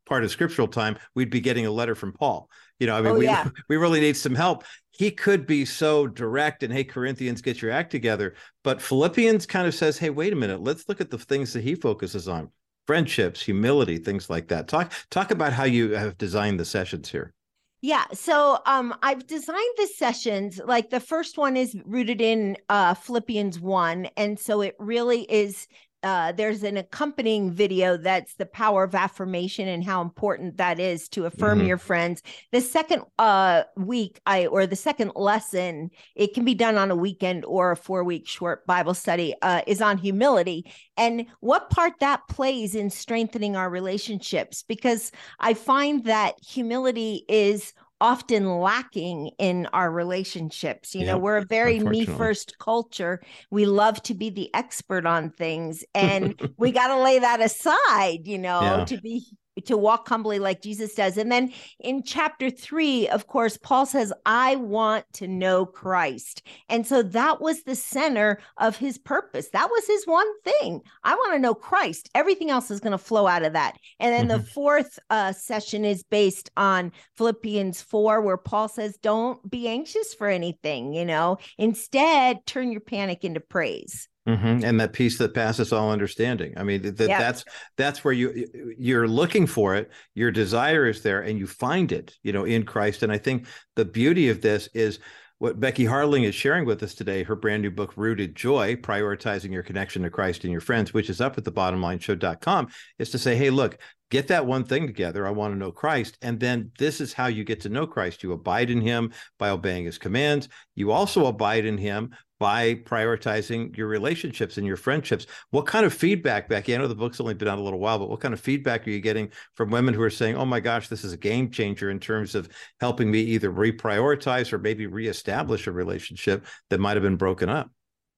part of scriptural time, we'd be getting a letter from Paul. You know, I mean, oh, we yeah. we really need some help. He could be so direct and hey, Corinthians, get your act together. But Philippians kind of says, hey, wait a minute, let's look at the things that he focuses on: friendships, humility, things like that. Talk talk about how you have designed the sessions here. Yeah. So um I've designed the sessions like the first one is rooted in uh Philippians 1 and so it really is uh, there's an accompanying video that's the power of affirmation and how important that is to affirm mm-hmm. your friends. The second uh, week, I or the second lesson, it can be done on a weekend or a four week short Bible study, uh, is on humility and what part that plays in strengthening our relationships. Because I find that humility is often lacking in our relationships. You yep, know, we're a very me first culture. We love to be the expert on things and we got to lay that aside, you know, yeah. to be to walk humbly like Jesus does. And then in chapter three, of course, Paul says, I want to know Christ. And so that was the center of his purpose. That was his one thing. I want to know Christ. Everything else is going to flow out of that. And then mm-hmm. the fourth uh, session is based on Philippians 4, where Paul says, Don't be anxious for anything, you know, instead, turn your panic into praise. Mm-hmm. And that peace that passes all understanding. I mean, that that's that's where you you're looking for it. Your desire is there, and you find it, you know, in Christ. And I think the beauty of this is what Becky Harling is sharing with us today. Her brand new book, Rooted Joy: Prioritizing Your Connection to Christ and Your Friends, which is up at the bottomlineshow.com, is to say, hey, look, get that one thing together. I want to know Christ. And then this is how you get to know Christ. You abide in him by obeying his commands. You also abide in him by prioritizing your relationships and your friendships. What kind of feedback, Becky? I know the book's only been out a little while, but what kind of feedback are you getting from women who are saying, oh my gosh, this is a game changer in terms of helping me either reprioritize or maybe reestablish a relationship that might have been broken up?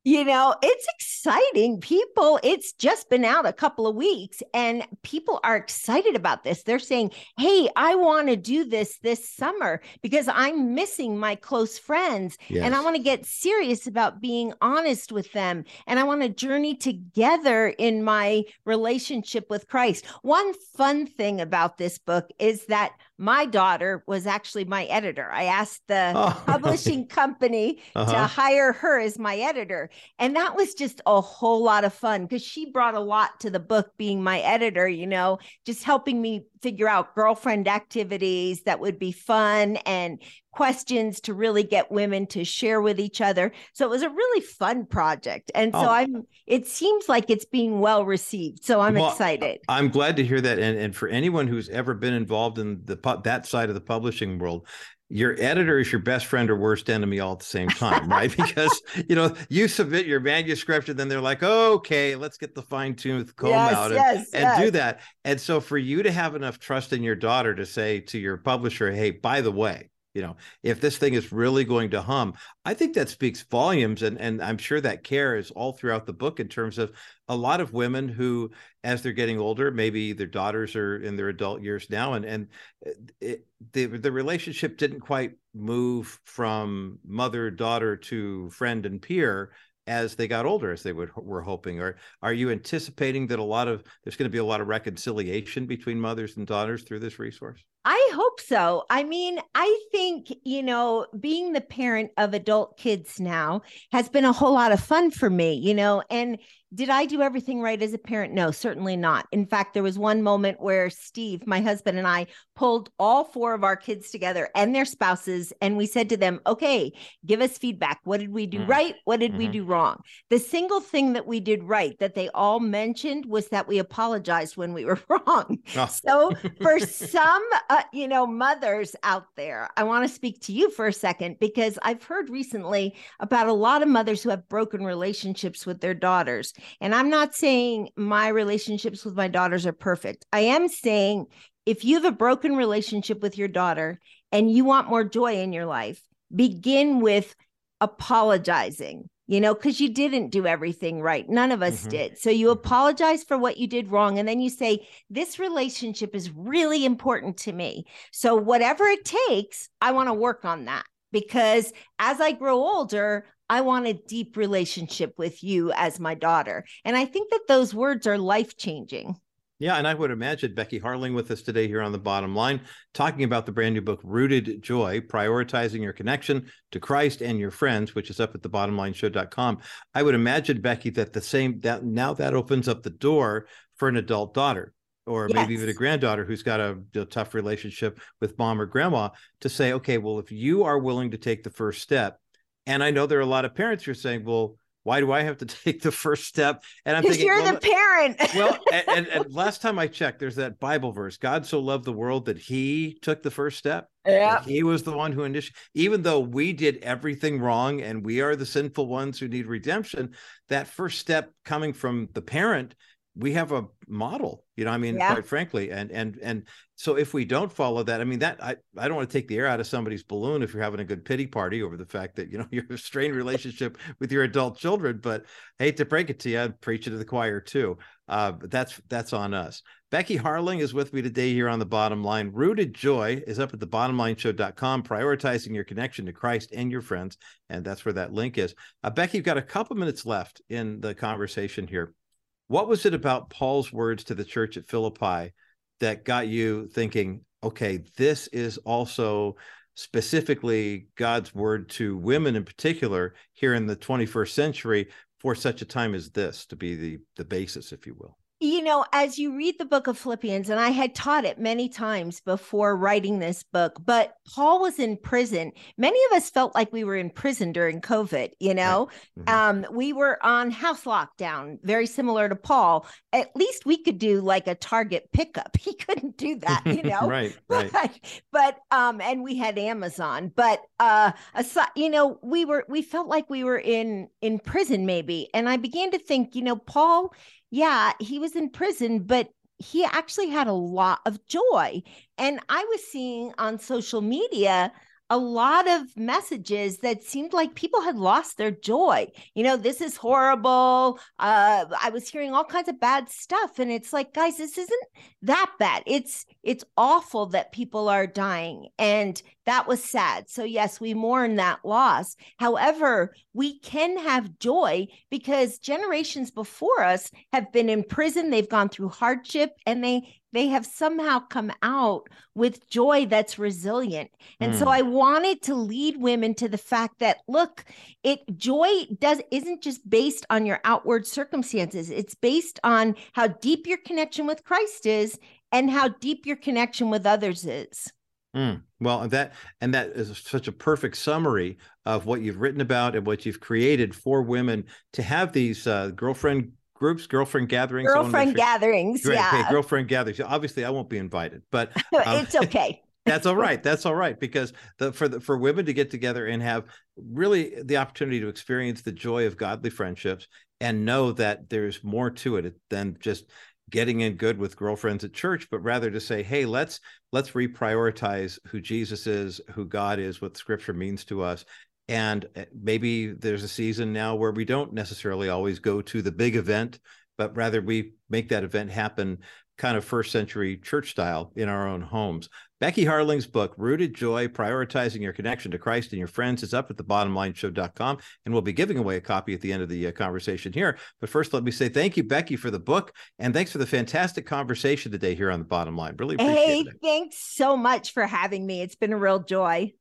you know, it's exciting. Exciting, people, it's just been out a couple of weeks and people are excited about this. They're saying, Hey, I want to do this this summer because I'm missing my close friends yes. and I want to get serious about being honest with them. And I want to journey together in my relationship with Christ. One fun thing about this book is that my daughter was actually my editor. I asked the oh, publishing company uh-huh. to hire her as my editor. And that was just a whole lot of fun because she brought a lot to the book being my editor, you know, just helping me figure out girlfriend activities that would be fun and questions to really get women to share with each other. So it was a really fun project. And so oh. I'm it seems like it's being well received. So I'm well, excited. I'm glad to hear that and and for anyone who's ever been involved in the that side of the publishing world, your editor is your best friend or worst enemy all at the same time, right? because you know you submit your manuscript and then they're like, oh, "Okay, let's get the fine tooth comb yes, out and, yes, and yes. do that." And so, for you to have enough trust in your daughter to say to your publisher, "Hey, by the way, you know if this thing is really going to hum i think that speaks volumes and and i'm sure that care is all throughout the book in terms of a lot of women who as they're getting older maybe their daughters are in their adult years now and and uh, it, the the relationship didn't quite move from mother daughter to friend and peer as they got older as they would were hoping. Or are you anticipating that a lot of there's going to be a lot of reconciliation between mothers and daughters through this resource I hope so. I mean, I think, you know, being the parent of adult kids now has been a whole lot of fun for me, you know, and did I do everything right as a parent? No, certainly not. In fact, there was one moment where Steve, my husband, and I pulled all four of our kids together and their spouses, and we said to them, okay, give us feedback. What did we do mm right? What did mm-hmm. we do wrong? The single thing that we did right that they all mentioned was that we apologized when we were wrong. Oh. So for some, uh, you know, mothers out there, I want to speak to you for a second because I've heard recently about a lot of mothers who have broken relationships with their daughters. And I'm not saying my relationships with my daughters are perfect. I am saying if you have a broken relationship with your daughter and you want more joy in your life, begin with apologizing, you know, because you didn't do everything right. None of us mm-hmm. did. So you apologize for what you did wrong. And then you say, This relationship is really important to me. So whatever it takes, I want to work on that because as I grow older, I want a deep relationship with you as my daughter. And I think that those words are life changing. Yeah, and I would imagine Becky Harling with us today here on the bottom line, talking about the brand new book, Rooted Joy Prioritizing Your Connection to Christ and Your Friends, which is up at the bottomlineshow.com. I would imagine, Becky, that the same that now that opens up the door for an adult daughter or yes. maybe even a granddaughter who's got a, a, tough relationship with mom or grandma to say, okay, well, if you are willing to take the first step and I know there are a lot of parents who are saying, well, why do I have to take the first step? And I'm thinking, you're well, the parent. well, and, and, and, last time I checked, there's that Bible verse: God so loved the world that He took the first step. Yeah, He was the one who initiated. Even though we did everything wrong and we are the sinful ones who need redemption, that first step coming from the parent we have a model you know i mean yeah. quite frankly and and and so if we don't follow that i mean that i i don't want to take the air out of somebody's balloon if you're having a good pity party over the fact that you know you're a strained relationship with your adult children but I hate to break it to you i'd preach it to the choir too. Uh, but that's that's on us. Becky harling is with me today here on the bottom line. Rooted joy is up at the bottom bottomlineshow.com prioritizing your connection to christ and your friends and that's where that link is. Uh, becky you've got a couple minutes left in the conversation here what was it about Paul's words to the church at Philippi that got you thinking, okay, this is also specifically God's word to women in particular here in the 21st century for such a time as this to be the the basis, if you will? You know, as you read the book of Philippians, and I had taught it many times before writing this book, but Paul was in prison. Many of us felt like we were in prison during COVID, you know. Right. Mm-hmm. Um, we were on house lockdown, very similar to Paul. At least we could do like a target pickup. He couldn't do that, you know. right, but, right. But um, and we had Amazon, but uh aside, you know, we were we felt like we were in in prison maybe. And I began to think, you know, Paul yeah, he was in prison, but he actually had a lot of joy. And I was seeing on social media a lot of messages that seemed like people had lost their joy. You know, this is horrible. Uh, I was hearing all kinds of bad stuff, and it's like, guys, this isn't that bad. It's it's awful that people are dying, and that was sad. So yes, we mourn that loss. However, we can have joy because generations before us have been in prison. They've gone through hardship, and they they have somehow come out with joy that's resilient. And mm. so hmm. I wanted to lead women to the fact that look, it joy does isn't just based on your outward circumstances. It's based on how deep your connection with Christ is and how deep your connection with others is. Mm. Well, that and that is such a perfect summary of what you've written about and what you've created for women to have these uh, girlfriend groups, girlfriend gatherings. Girlfriend sure. gatherings, Great. yeah. Okay, girlfriend gatherings. Obviously, I won't be invited, but um, it's okay. that's all right. That's all right because the for the for women to get together and have really the opportunity to experience the joy of godly friendships and know that there's more to it than just getting in good with girlfriends at church but rather to say hey let's let's reprioritize who jesus is who god is what scripture means to us. And eh, maybe there's a season now where we don't necessarily always go to the big event, but rather we make that event happen kind of first century church style in our own homes. Becky Harling's book, Rooted Joy Prioritizing Your Connection to Christ and Your Friends, is up at the bottomlineshow.com. And we'll be giving away a copy at the end of the uh, conversation here. But first, let me say thank you, Becky, for the book. And thanks for the fantastic conversation today here on the bottom line. Really appreciate hey, it. Hey, thanks so much for having me. It's been a real joy.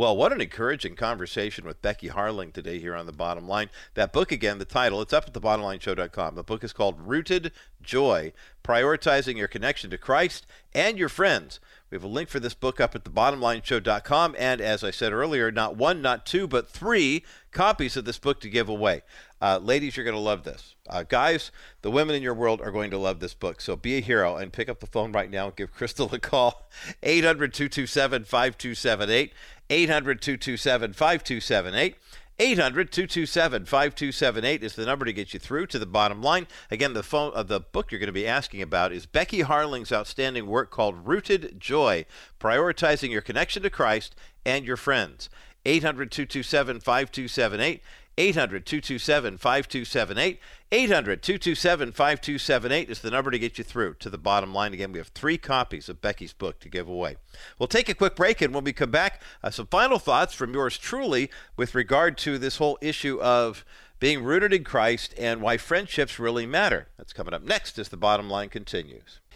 Well, what an encouraging conversation with Becky Harling today here on the bottom line. That book again, the title, it's up at thebottomlineshow.com. The book is called Rooted Joy, Prioritizing Your Connection to Christ and Your Friends. We have a link for this book up at thebottomlineshow.com. And as I said earlier, not one, not two, but three copies of this book to give away. Uh, ladies, you're going to love this. Uh, guys, the women in your world are going to love this book. So be a hero and pick up the phone right now and give Crystal a call. 800 227 5278. 800 227 5278. 800 227 5278 is the number to get you through to the bottom line. Again, the phone uh, the book you're going to be asking about is Becky Harling's outstanding work called Rooted Joy, prioritizing your connection to Christ and your friends. 800 227 5278. 800 227 5278. 800 227 5278 is the number to get you through to the bottom line. Again, we have three copies of Becky's book to give away. We'll take a quick break, and when we come back, uh, some final thoughts from yours truly with regard to this whole issue of being rooted in Christ and why friendships really matter. That's coming up next as the bottom line continues.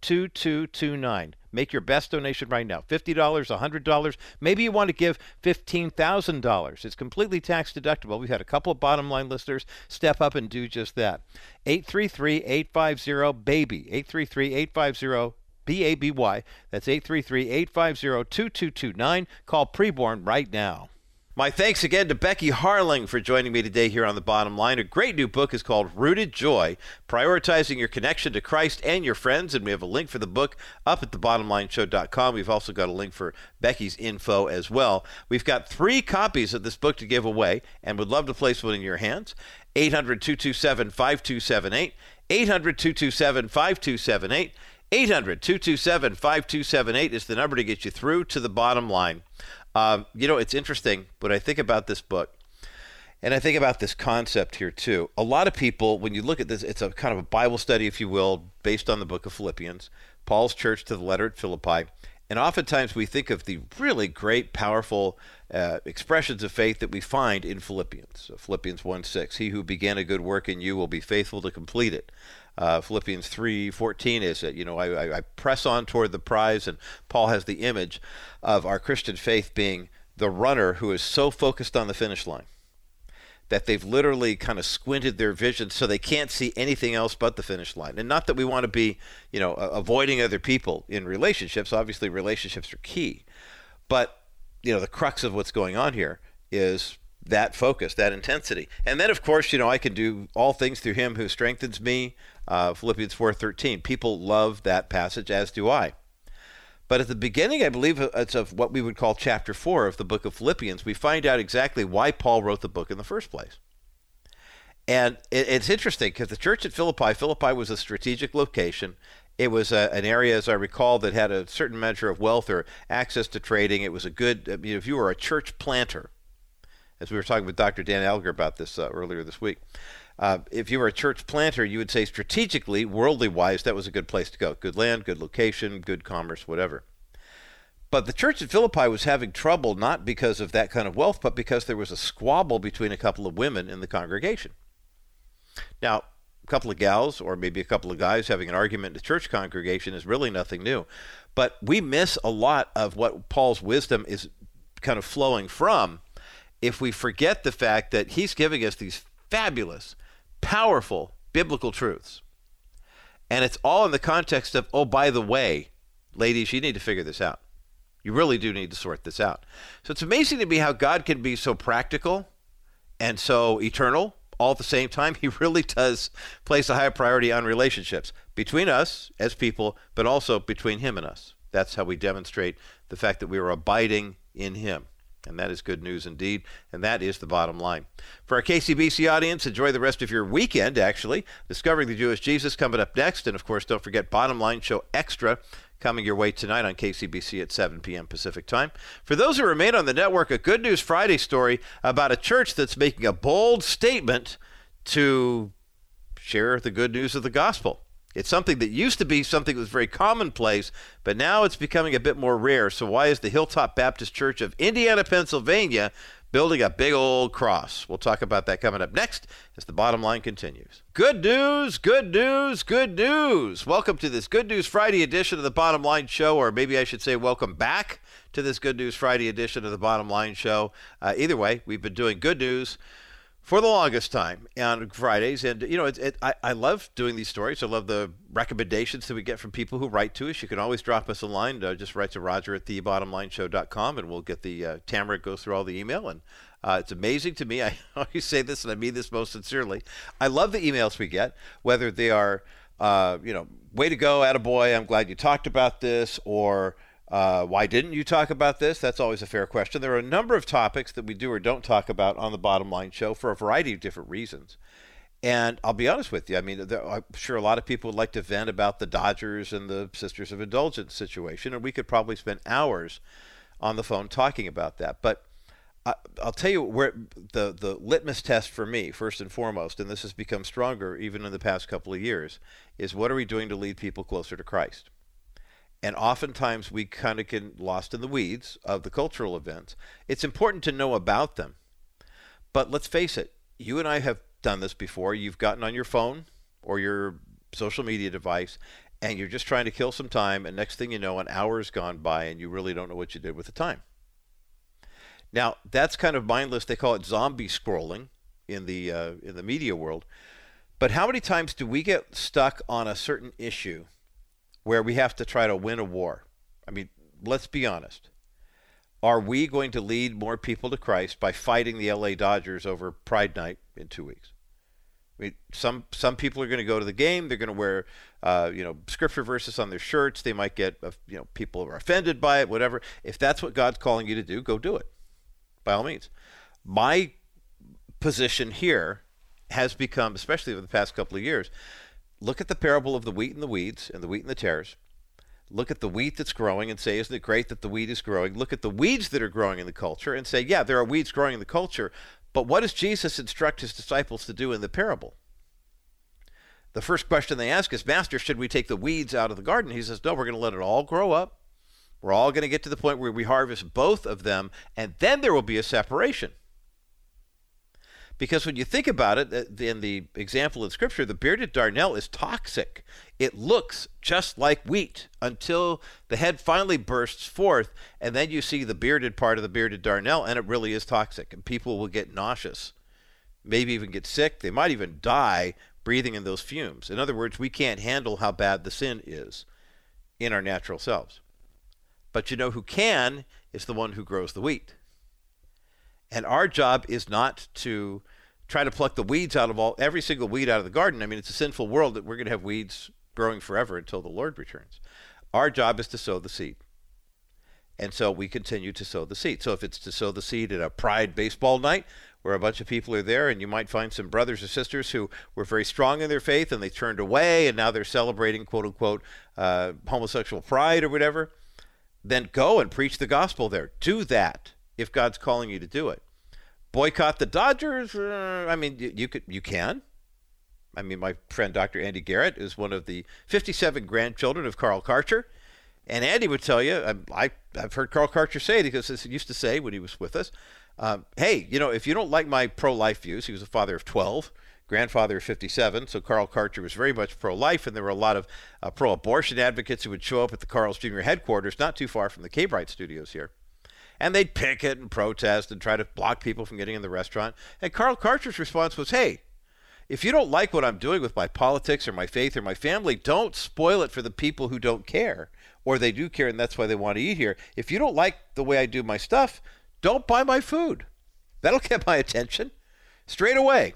2229. Make your best donation right now $50, $100. Maybe you want to give $15,000. It's completely tax deductible. We've had a couple of bottom line listeners step up and do just that. 833 850 BABY. 833 850 B A B Y. That's 833 850 2229. Call preborn right now. My thanks again to Becky Harling for joining me today here on The Bottom Line. A great new book is called Rooted Joy Prioritizing Your Connection to Christ and Your Friends. And we have a link for the book up at thebottomlineshow.com. We've also got a link for Becky's info as well. We've got three copies of this book to give away and would love to place one in your hands. 800 227 5278. 800 227 5278. 800 227 5278 is the number to get you through to the bottom line. Um, you know, it's interesting, but I think about this book and I think about this concept here too. A lot of people, when you look at this, it's a kind of a Bible study, if you will, based on the book of Philippians, Paul's church to the letter at Philippi. And oftentimes we think of the really great, powerful uh, expressions of faith that we find in Philippians. So Philippians 1 6, He who began a good work in you will be faithful to complete it. Uh, Philippians 3:14 is it? You know, I, I press on toward the prize, and Paul has the image of our Christian faith being the runner who is so focused on the finish line that they've literally kind of squinted their vision so they can't see anything else but the finish line. And not that we want to be, you know, avoiding other people in relationships. Obviously, relationships are key, but you know, the crux of what's going on here is that focus, that intensity. And then, of course, you know, I can do all things through Him who strengthens me. Uh, Philippians 4:13. People love that passage, as do I. But at the beginning, I believe it's of what we would call chapter four of the book of Philippians. We find out exactly why Paul wrote the book in the first place. And it's interesting because the church at Philippi, Philippi was a strategic location. It was a, an area, as I recall, that had a certain measure of wealth or access to trading. It was a good, I mean, if you were a church planter, as we were talking with Dr. Dan Elger about this uh, earlier this week. Uh, if you were a church planter, you would say strategically, worldly wise, that was a good place to go. Good land, good location, good commerce, whatever. But the church at Philippi was having trouble not because of that kind of wealth, but because there was a squabble between a couple of women in the congregation. Now, a couple of gals or maybe a couple of guys having an argument in the church congregation is really nothing new. But we miss a lot of what Paul's wisdom is kind of flowing from if we forget the fact that he's giving us these fabulous, powerful biblical truths. And it's all in the context of, oh, by the way, ladies, you need to figure this out. You really do need to sort this out. So it's amazing to me how God can be so practical and so eternal all at the same time. He really does place a high priority on relationships between us as people, but also between Him and us. That's how we demonstrate the fact that we are abiding in Him. And that is good news indeed. And that is the bottom line. For our KCBC audience, enjoy the rest of your weekend, actually. Discovering the Jewish Jesus coming up next. And of course, don't forget Bottom Line Show Extra coming your way tonight on KCBC at 7 p.m. Pacific Time. For those who remain on the network, a Good News Friday story about a church that's making a bold statement to share the good news of the gospel. It's something that used to be something that was very commonplace, but now it's becoming a bit more rare. So, why is the Hilltop Baptist Church of Indiana, Pennsylvania building a big old cross? We'll talk about that coming up next as the bottom line continues. Good news, good news, good news. Welcome to this Good News Friday edition of the Bottom Line Show, or maybe I should say, welcome back to this Good News Friday edition of the Bottom Line Show. Uh, either way, we've been doing good news for the longest time on Fridays. And, you know, it, it, I, I love doing these stories. I love the recommendations that we get from people who write to us. You can always drop us a line. Uh, just write to roger at thebottomlineshow.com and we'll get the uh, Tamara goes through all the email. And uh, it's amazing to me. I always say this, and I mean this most sincerely. I love the emails we get, whether they are, uh, you know, way to go, attaboy, I'm glad you talked about this, or uh, why didn't you talk about this? That's always a fair question. There are a number of topics that we do or don't talk about on the Bottom Line Show for a variety of different reasons. And I'll be honest with you. I mean, there, I'm sure a lot of people would like to vent about the Dodgers and the Sisters of Indulgence situation, and we could probably spend hours on the phone talking about that. But I, will tell you where the the litmus test for me, first and foremost, and this has become stronger even in the past couple of years, is what are we doing to lead people closer to Christ? And oftentimes we kind of get lost in the weeds of the cultural events. It's important to know about them. But let's face it, you and I have done this before. You've gotten on your phone or your social media device and you're just trying to kill some time and next thing you know an hour has gone by and you really don't know what you did with the time. Now, that's kind of mindless. They call it zombie scrolling in the uh, in the media world. But how many times do we get stuck on a certain issue where we have to try to win a war. I mean, let's be honest. Are we going to lead more people to Christ by fighting the LA Dodgers over Pride Night in two weeks? I mean, some some people are going to go to the game. They're going to wear, uh, you know, scripture verses on their shirts. They might get, uh, you know, people are offended by it. Whatever. If that's what God's calling you to do, go do it. By all means. My position here has become, especially over the past couple of years, look at the parable of the wheat and the weeds and the wheat and the tares. Look at the wheat that's growing and say, isn't it great that the wheat is growing? Look at the weeds that are growing in the culture and say, yeah, there are weeds growing in the culture, but what does Jesus instruct his disciples to do in the parable? The first question they ask is, Master, should we take the weeds out of the garden? He says, No, we're going to let it all grow up. We're all going to get to the point where we harvest both of them, and then there will be a separation. Because when you think about it, in the example in Scripture, the bearded darnel is toxic. It looks just like wheat until the head finally bursts forth, and then you see the bearded part of the bearded darnel, and it really is toxic. And people will get nauseous, maybe even get sick. They might even die breathing in those fumes. In other words, we can't handle how bad the sin is in our natural selves. But you know who can is the one who grows the wheat. And our job is not to try to pluck the weeds out of all every single weed out of the garden. I mean, it's a sinful world that we're going to have weeds growing forever until the Lord returns. Our job is to sow the seed. And so we continue to sow the seed. So if it's to sow the seed at a pride baseball night where a bunch of people are there and you might find some brothers or sisters who were very strong in their faith and they turned away and now they're celebrating quote unquote uh, homosexual pride or whatever, then go and preach the gospel there. Do that if God's calling you to do it. Boycott the Dodgers? Uh, I mean, you, you could, you can. I mean, my friend Dr. Andy Garrett is one of the 57 grandchildren of Carl Karcher. And Andy would tell you, I, I, have heard Carl Karcher say it because he used to say when he was with us, um, hey, you know, if you don't like my pro life views, he was a father of 12, grandfather of 57, so Carl Karcher was very much pro life, and there were a lot of uh, pro abortion advocates who would show up at the Carl's Jr. headquarters, not too far from the K Bright studios here and they'd picket and protest and try to block people from getting in the restaurant. And Carl Karcher's response was, hey, if you don't like what I'm doing with my politics or my faith or my family, don't spoil it for the people who don't care. Or they do care and that's why they want to eat here. If you don't like the way I do my stuff, don't buy my food. That'll get my attention straight away.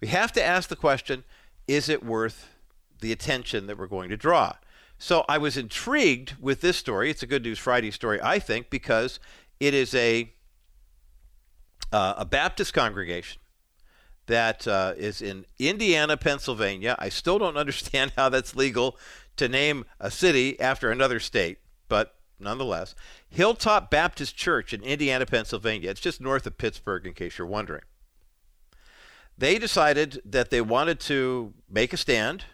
We have to ask the question is it worth the attention that we're going to draw? So I was intrigued with this story. It's a Good News Friday story, I think, because it is a uh, a Baptist congregation that uh, is in Indiana, Pennsylvania. I still don't understand how that's legal to name a city after another state, but nonetheless, Hilltop Baptist Church in Indiana, Pennsylvania. It's just north of Pittsburgh, in case you're wondering. They decided that they wanted to make a stand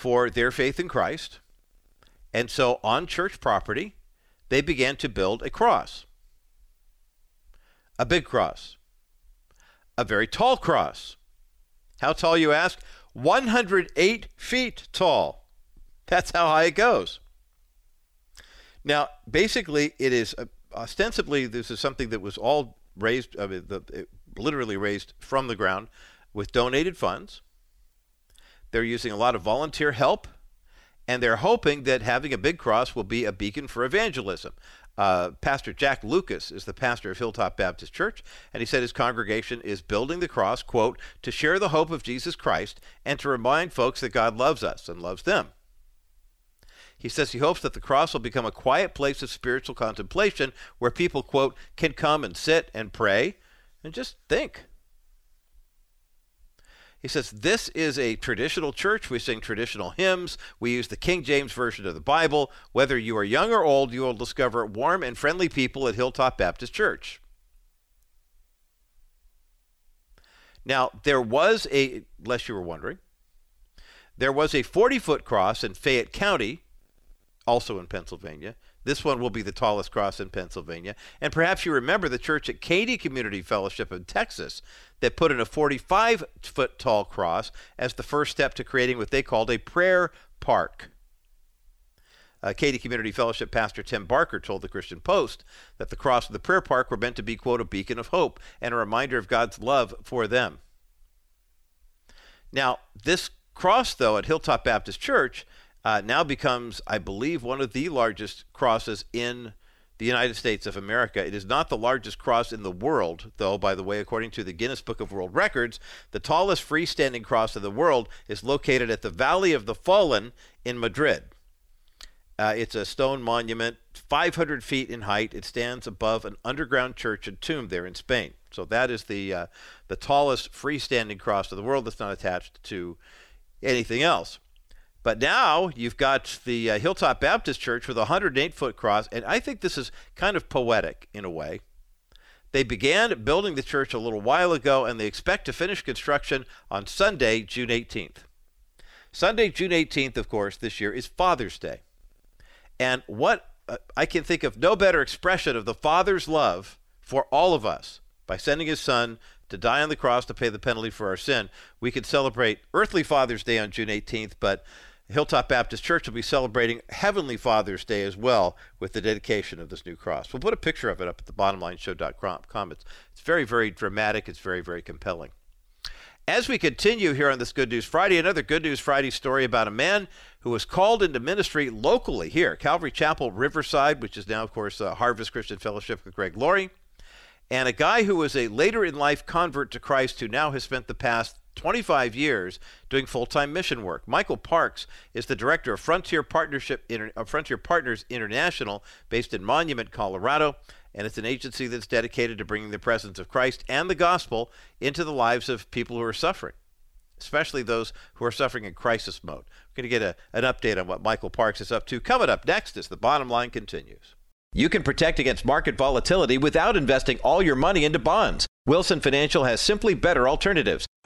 for their faith in Christ. And so on church property, they began to build a cross. A big cross. A very tall cross. How tall, you ask? 108 feet tall. That's how high it goes. Now, basically, it is uh, ostensibly this is something that was all raised. I mean, the, it, literally raised from the ground with donated funds. They're using a lot of volunteer help, and they're hoping that having a big cross will be a beacon for evangelism. Uh, pastor Jack Lucas is the pastor of Hilltop Baptist Church, and he said his congregation is building the cross, quote, to share the hope of Jesus Christ and to remind folks that God loves us and loves them. He says he hopes that the cross will become a quiet place of spiritual contemplation where people, quote, can come and sit and pray and just think. He says, This is a traditional church. We sing traditional hymns. We use the King James Version of the Bible. Whether you are young or old, you will discover warm and friendly people at Hilltop Baptist Church. Now, there was a, lest you were wondering, there was a 40 foot cross in Fayette County, also in Pennsylvania. This one will be the tallest cross in Pennsylvania. And perhaps you remember the church at Katy Community Fellowship in Texas that put in a 45 foot tall cross as the first step to creating what they called a prayer park. Uh, Katy Community Fellowship Pastor Tim Barker told the Christian Post that the cross and the prayer park were meant to be, quote, a beacon of hope and a reminder of God's love for them. Now, this cross, though, at Hilltop Baptist Church uh, now becomes, I believe, one of the largest crosses in the United States of America. It is not the largest cross in the world, though, by the way, according to the Guinness Book of World Records, the tallest freestanding cross in the world is located at the Valley of the Fallen in Madrid. Uh, it's a stone monument, 500 feet in height. It stands above an underground church and tomb there in Spain. So that is the uh, the tallest freestanding cross of the world that's not attached to anything else. But now you've got the uh, Hilltop Baptist Church with a 108 foot cross, and I think this is kind of poetic in a way. They began building the church a little while ago, and they expect to finish construction on Sunday, June 18th. Sunday, June 18th, of course, this year is Father's Day. And what uh, I can think of no better expression of the Father's love for all of us by sending his son to die on the cross to pay the penalty for our sin. We could celebrate earthly Father's Day on June 18th, but Hilltop Baptist Church will be celebrating Heavenly Father's Day as well with the dedication of this new cross. We'll put a picture of it up at the bottomlineshow.com. It's, it's very, very dramatic. It's very, very compelling. As we continue here on this Good News Friday, another Good News Friday story about a man who was called into ministry locally here, Calvary Chapel, Riverside, which is now, of course, uh, Harvest Christian Fellowship with Greg Laurie, and a guy who was a later in life convert to Christ who now has spent the past 25 years doing full-time mission work. Michael Parks is the director of Frontier Partnership uh, Frontier Partners International based in Monument, Colorado, and it's an agency that's dedicated to bringing the presence of Christ and the gospel into the lives of people who are suffering, especially those who are suffering in crisis mode. We're going to get a, an update on what Michael Parks is up to coming up next as the bottom line continues. You can protect against market volatility without investing all your money into bonds. Wilson Financial has simply better alternatives.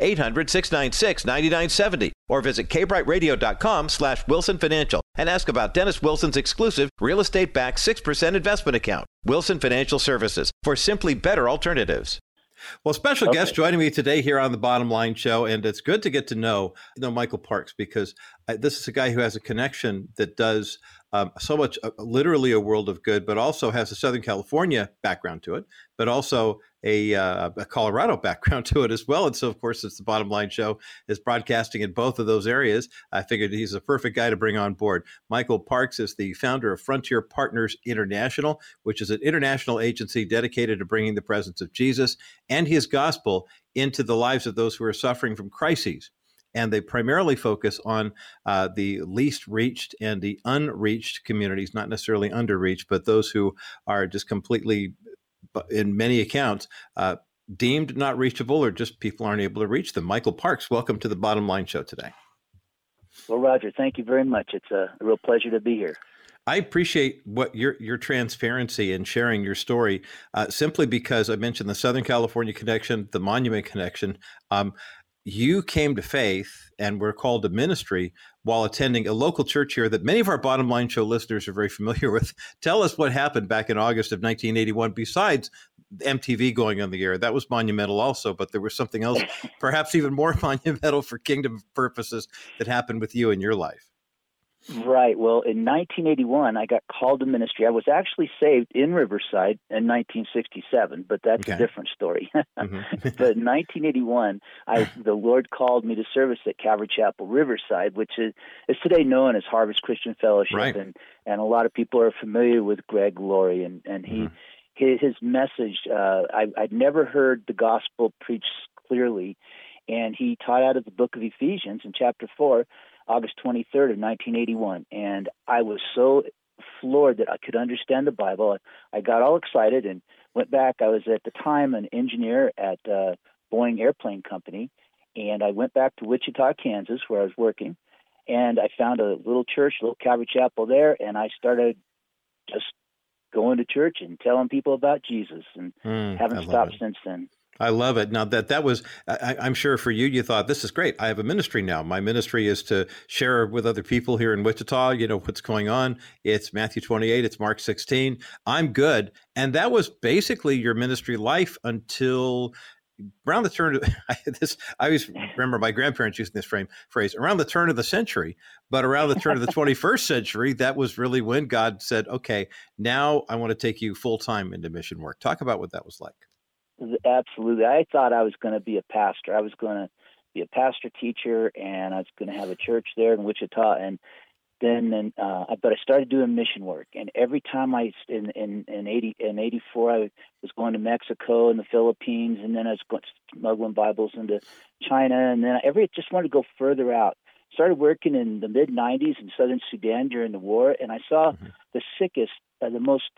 800 696 9970. Or visit kbrightradio.com slash Wilson Financial and ask about Dennis Wilson's exclusive real estate backed 6% investment account. Wilson Financial Services for simply better alternatives. Well, special okay. guest joining me today here on the Bottom Line Show, and it's good to get to know you know Michael Parks because I, this is a guy who has a connection that does um, so much, uh, literally a world of good, but also has a Southern California background to it, but also a, uh, a, Colorado background to it as well. And so, of course, it's the bottom line show is broadcasting in both of those areas. I figured he's a perfect guy to bring on board. Michael Parks is the founder of Frontier Partners International, which is an international agency dedicated to bringing the presence of Jesus and his gospel into the lives of those who are suffering from crises and they primarily focus on uh, the least reached and the unreached communities, not necessarily underreached, but those who are just completely, in many accounts, uh, deemed not reachable or just people aren't able to reach them. Michael Parks, welcome to the Bottom Line Show today. Well, Roger, thank you very much. It's a real pleasure to be here. I appreciate what your your transparency and sharing your story, uh, simply because I mentioned the Southern California connection, the Monument connection. Um, you came to faith and were called to ministry while attending a local church here that many of our bottom line show listeners are very familiar with. Tell us what happened back in August of 1981, besides MTV going on the air. That was monumental also, but there was something else, perhaps even more monumental for kingdom purposes, that happened with you in your life. Right. Well, in 1981, I got called to ministry. I was actually saved in Riverside in 1967, but that's okay. a different story. mm-hmm. but in 1981, I the Lord called me to service at Calvary Chapel Riverside, which is, is today known as Harvest Christian Fellowship, right. and and a lot of people are familiar with Greg Laurie, and and he. Mm-hmm. His, his message, uh, I, I'd never heard the gospel preached clearly, and he taught out of the book of Ephesians in chapter 4 August 23rd of 1981, and I was so floored that I could understand the Bible. I got all excited and went back. I was at the time an engineer at uh, Boeing Airplane Company, and I went back to Wichita, Kansas, where I was working, and I found a little church, a little Calvary Chapel there, and I started just going to church and telling people about Jesus, and mm, haven't stopped since then. I love it. Now that that was, I, am sure for you, you thought this is great. I have a ministry now. My ministry is to share with other people here in Wichita. You know what's going on. It's Matthew 28. It's Mark 16. I'm good, and that was basically your ministry life until around the turn of this. I always remember my grandparents using this frame phrase around the turn of the century. But around the turn of the 21st century, that was really when God said, "Okay, now I want to take you full time into mission work." Talk about what that was like. Absolutely. I thought I was going to be a pastor. I was going to be a pastor teacher, and I was going to have a church there in Wichita. And then, and, uh, but I started doing mission work. And every time I in in in eighty in eighty four, I was going to Mexico and the Philippines, and then I was going, smuggling Bibles into China, and then I every just wanted to go further out. Started working in the mid '90s in southern Sudan during the war, and I saw mm-hmm. the sickest, uh, the most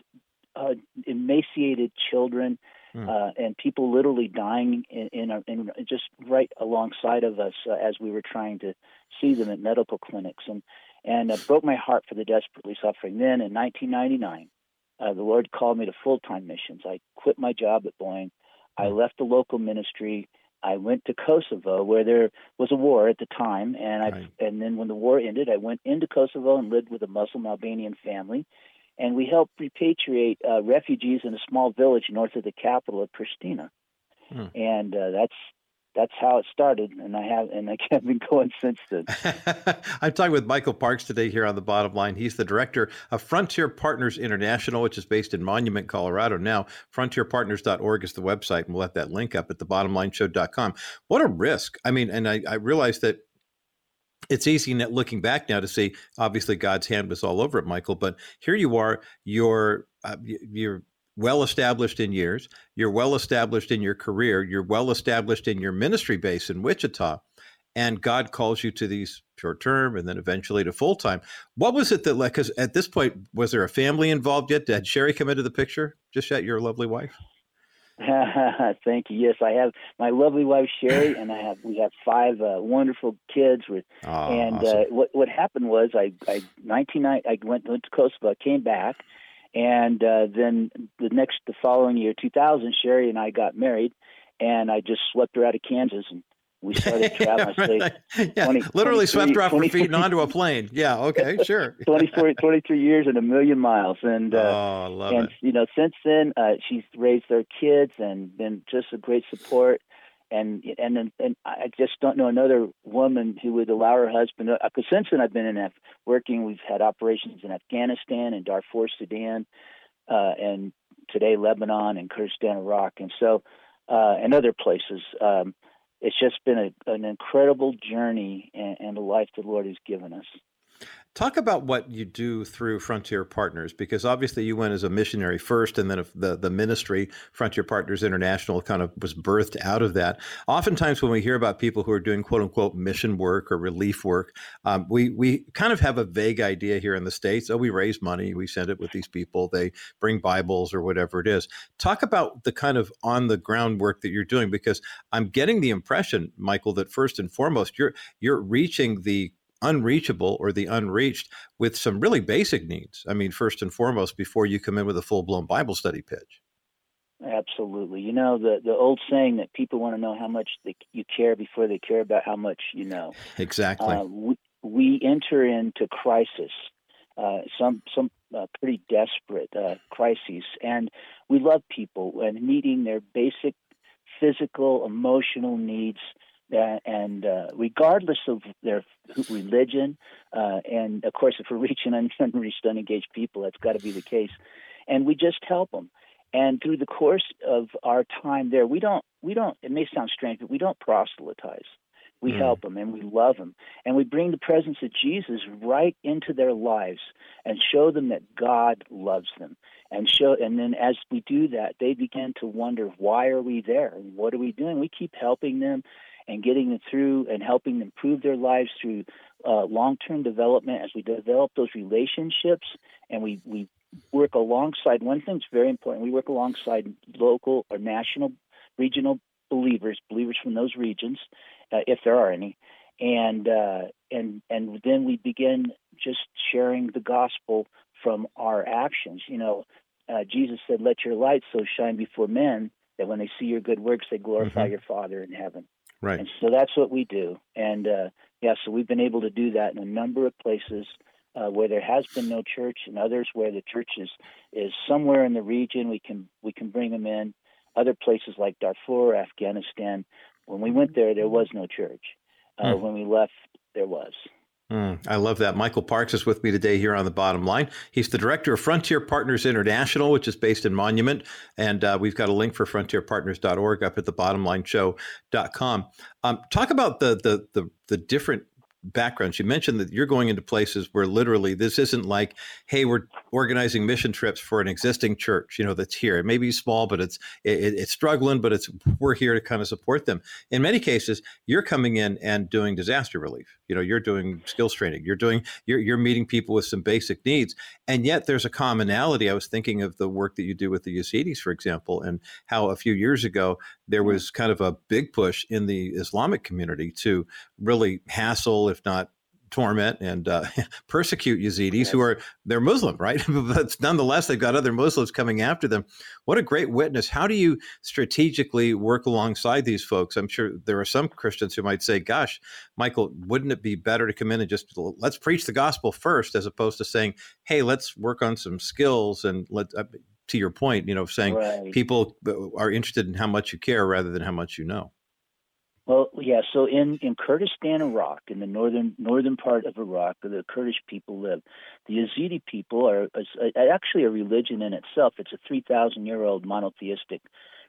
uh, emaciated children mm. uh, and people literally dying in, in, a, in, just right alongside of us uh, as we were trying to see them at medical clinics, and and it broke my heart for the desperately suffering. Then in 1999, uh, the Lord called me to full time missions. I quit my job at Boeing. I mm. left the local ministry. I went to Kosovo where there was a war at the time, and I right. and then when the war ended, I went into Kosovo and lived with a Muslim Albanian family, and we helped repatriate uh, refugees in a small village north of the capital of Pristina. Hmm. And uh, that's that's how it started, and I have and I have been going since then. I'm talking with Michael Parks today here on the Bottom Line. He's the director of Frontier Partners International, which is based in Monument, Colorado. Now, frontierpartners.org is the website, and we'll let that link up at thebottomlineshow.com. What a risk! I mean, and I, I realize that it's easy looking back now to see obviously god's hand was all over it michael but here you are you're uh, you're well established in years you're well established in your career you're well established in your ministry base in wichita and god calls you to these short term and then eventually to full time what was it that like because at this point was there a family involved yet? Did sherry come into the picture just yet your lovely wife Thank you. Yes, I have my lovely wife Sherry, and I have we have five uh, wonderful kids. With oh, and awesome. uh, what what happened was I I nineteen I went went to Kosovo, came back, and uh, then the next the following year, two thousand, Sherry and I got married, and I just swept her out of Kansas and we started traveling. yeah, 20, literally swept off her feet and onto a plane. Yeah, okay, sure. 24, 23 years and a million miles, and uh, oh, I love and it. you know, since then uh, she's raised their kids and been just a great support. And and and I just don't know another woman who would allow her husband. Because uh, since then I've been in Af- working. We've had operations in Afghanistan and Darfur, Sudan, uh, and today Lebanon and Kurdistan, Iraq, and so uh, and other places. Um, it's just been a, an incredible journey and, and a life the Lord has given us. Talk about what you do through Frontier Partners, because obviously you went as a missionary first, and then the, the ministry, Frontier Partners International, kind of was birthed out of that. Oftentimes, when we hear about people who are doing quote unquote mission work or relief work, um, we, we kind of have a vague idea here in the States. Oh, we raise money, we send it with these people, they bring Bibles or whatever it is. Talk about the kind of on the ground work that you're doing, because I'm getting the impression, Michael, that first and foremost, you're, you're reaching the unreachable or the unreached with some really basic needs. I mean, first and foremost, before you come in with a full blown Bible study pitch. Absolutely. You know, the, the old saying that people want to know how much they, you care before they care about how much you know. Exactly. Uh, we, we, enter into crisis, uh, some, some uh, pretty desperate uh, crises, and we love people and meeting their basic physical, emotional needs and uh, regardless of their religion, uh, and of course, if we're reaching unreached, unengaged people, that's got to be the case. And we just help them. And through the course of our time there, we don't, we don't. It may sound strange, but we don't proselytize. We mm. help them and we love them, and we bring the presence of Jesus right into their lives and show them that God loves them. And show, and then as we do that, they begin to wonder, why are we there? What are we doing? We keep helping them and getting them through and helping them improve their lives through uh, long-term development as we develop those relationships. And we, we work alongside one thing that's very important we work alongside local or national regional believers believers from those regions uh, if there are any. And uh, and and then we begin just sharing the gospel from our actions. You know uh, jesus said let your light so shine before men that when they see your good works they glorify mm-hmm. your father in heaven Right. And so that's what we do. And uh, yeah, so we've been able to do that in a number of places uh, where there has been no church, and others where the church is is somewhere in the region. We can we can bring them in. Other places like Darfur, Afghanistan. When we went there, there was no church. Uh, mm. When we left, there was. Mm, I love that. Michael Parks is with me today here on the bottom line. He's the director of Frontier Partners International, which is based in Monument. And uh, we've got a link for frontierpartners.org up at the bottomlineshow.com. Um, talk about the, the, the, the different backgrounds. You mentioned that you're going into places where literally this isn't like, hey, we're organizing mission trips for an existing church, you know, that's here. It may be small, but it's it, it's struggling, but it's we're here to kind of support them. In many cases, you're coming in and doing disaster relief. You know, you're doing skills training. You're doing you're you're meeting people with some basic needs, and yet there's a commonality. I was thinking of the work that you do with the Yazidis, for example, and how a few years ago there mm-hmm. was kind of a big push in the Islamic community to really hassle, if not torment and uh, persecute Yazidis yes. who are they're Muslim, right? but nonetheless, they've got other Muslims coming after them. What a great witness! How do you strategically work alongside these folks? I'm sure there are some Christians who might say, "Gosh, Michael, wouldn't it be better to come in and just let's preach the gospel first, as opposed to saying, hey, let's work on some skills and let." Uh, to your point, you know, saying right. people uh, are interested in how much you care rather than how much you know. Well, yeah. So in, in Kurdistan, Iraq, in the northern northern part of Iraq, where the Kurdish people live, the Yazidi people are, are actually a religion in itself. It's a three thousand year old monotheistic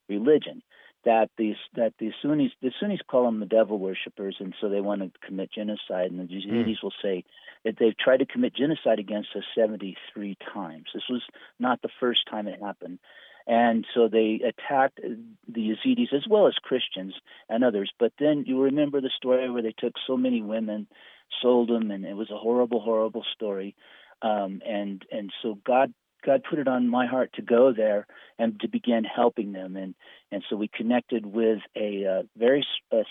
religion that these that the Sunnis the Sunnis call them the devil worshippers, and so they want to commit genocide. And the Yazidis mm. will say that they've tried to commit genocide against us seventy three times. This was not the first time it happened. And so they attacked the Yazidis as well as Christians and others. But then you remember the story where they took so many women, sold them, and it was a horrible, horrible story. Um, and and so God God put it on my heart to go there and to begin helping them. And and so we connected with a uh, very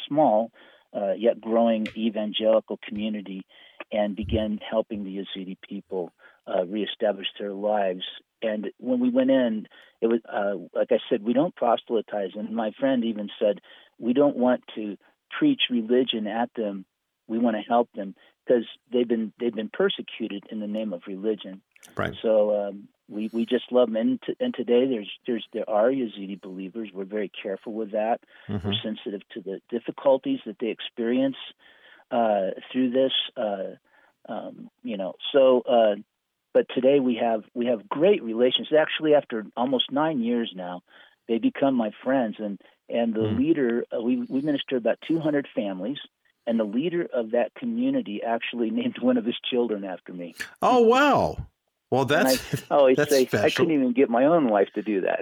small uh, yet growing evangelical community and began helping the Yazidi people uh, reestablish their lives. And when we went in, it was uh, like I said, we don't proselytize. And my friend even said, we don't want to preach religion at them. We want to help them because they've been they've been persecuted in the name of religion. Right. So um, we we just love them. And, t- and today there's there's there are Yazidi believers. We're very careful with that. Mm-hmm. We're sensitive to the difficulties that they experience uh, through this. Uh, um, you know, so uh, but today we have we have great relations. Actually, after almost nine years now, they become my friends, and and the mm. leader uh, we we minister about 200 families and the leader of that community actually named one of his children after me. Oh wow! Well, that's I always that's say special. I couldn't even get my own wife to do that.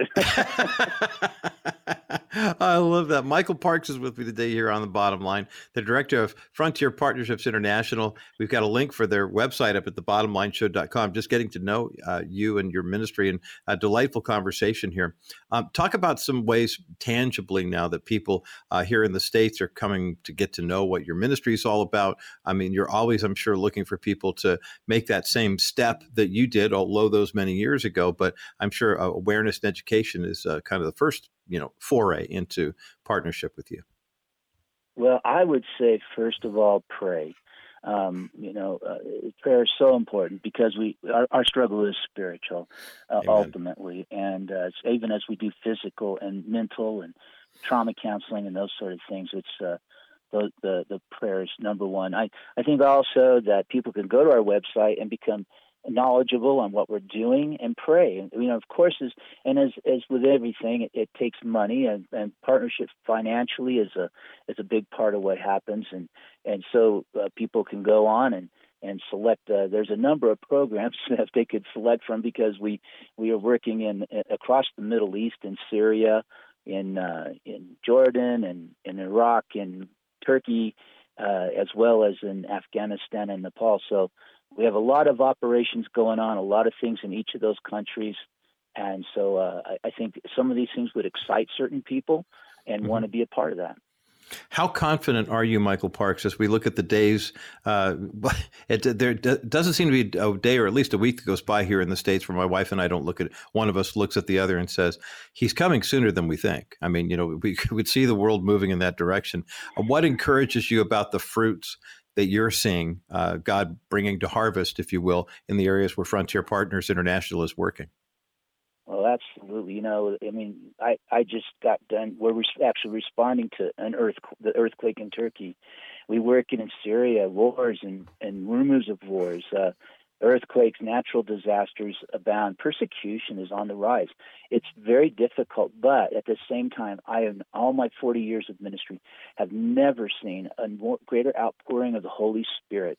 I love that. Michael Parks is with me today here on the bottom line, the director of Frontier Partnerships International. We've got a link for their website up at thebottomlineshow.com. Just getting to know uh, you and your ministry and a delightful conversation here. Um, talk about some ways tangibly now that people uh, here in the States are coming to get to know what your ministry is all about. I mean, you're always, I'm sure, looking for people to make that same step that you did, although those many years ago. But I'm sure uh, awareness and education is uh, kind of the first you know foray into partnership with you? Well, I would say first of all, pray. Um, you know, uh, prayer is so important because we our, our struggle is spiritual uh, ultimately, and uh, even as we do physical and mental and trauma counseling and those sort of things, it's uh, the the the prayers number one. I I think also that people can go to our website and become knowledgeable on what we're doing and pray. You know, of course, as and as as with everything, it, it takes money and, and partnership financially is a is a big part of what happens. And and so uh, people can go on and and select. Uh, there's a number of programs that they could select from because we we are working in across the Middle East in Syria, in uh, in Jordan, and in Iraq, in Turkey. Uh, as well as in Afghanistan and Nepal. So we have a lot of operations going on, a lot of things in each of those countries. And so uh, I, I, think some of these things would excite certain people and mm-hmm. want to be a part of that. How confident are you, Michael Parks, as we look at the days? Uh, it, there doesn't seem to be a day or at least a week that goes by here in the States where my wife and I don't look at one of us looks at the other and says, he's coming sooner than we think. I mean, you know, we would see the world moving in that direction. What encourages you about the fruits that you're seeing uh, God bringing to harvest, if you will, in the areas where Frontier Partners International is working? Well, absolutely. You know, I mean, I, I just got done. We're actually responding to an the earthquake in Turkey. We work in Syria, wars and, and rumors of wars. Uh, earthquakes, natural disasters abound. Persecution is on the rise. It's very difficult, but at the same time, I in all my 40 years of ministry have never seen a more, greater outpouring of the Holy Spirit.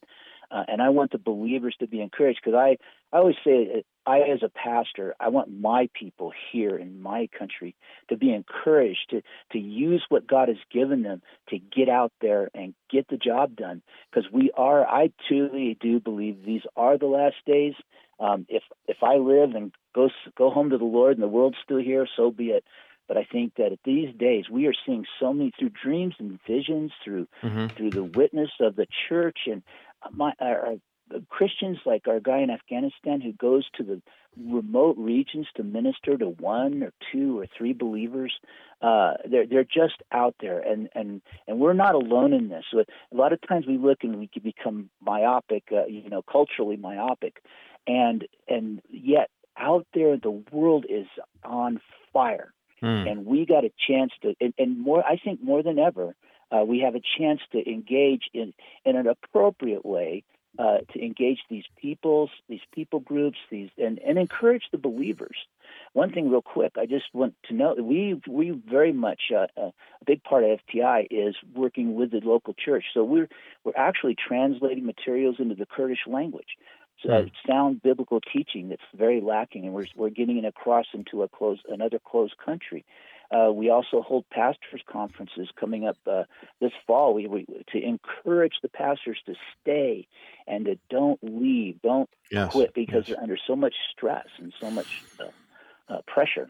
Uh, and I want the believers to be encouraged because I, I always say I, as a pastor, I want my people here in my country to be encouraged to, to use what God has given them to get out there and get the job done. Because we are, I truly do believe these are the last days. Um, if if I live and go go home to the Lord and the world's still here, so be it. But I think that at these days we are seeing so many through dreams and visions, through mm-hmm. through the witness of the church and my our, Christians like our guy in Afghanistan who goes to the remote regions to minister to one or two or three believers. Uh, they're they're just out there, and and and we're not alone in this. So a lot of times we look and we can become myopic, uh, you know, culturally myopic, and and yet out there the world is on fire, mm. and we got a chance to, and, and more. I think more than ever, uh, we have a chance to engage in in an appropriate way uh, to engage these peoples, these people groups, these and, and encourage the believers. One thing, real quick, I just want to know we we very much uh, uh a big part of FPI is working with the local church. So we're we're actually translating materials into the Kurdish language. So mm. sound biblical teaching that's very lacking, and we're we're getting it across into a closed another closed country. Uh, we also hold pastors' conferences coming up uh, this fall we, we, to encourage the pastors to stay and to don't leave, don't yes. quit because yes. they're under so much stress and so much uh, uh pressure.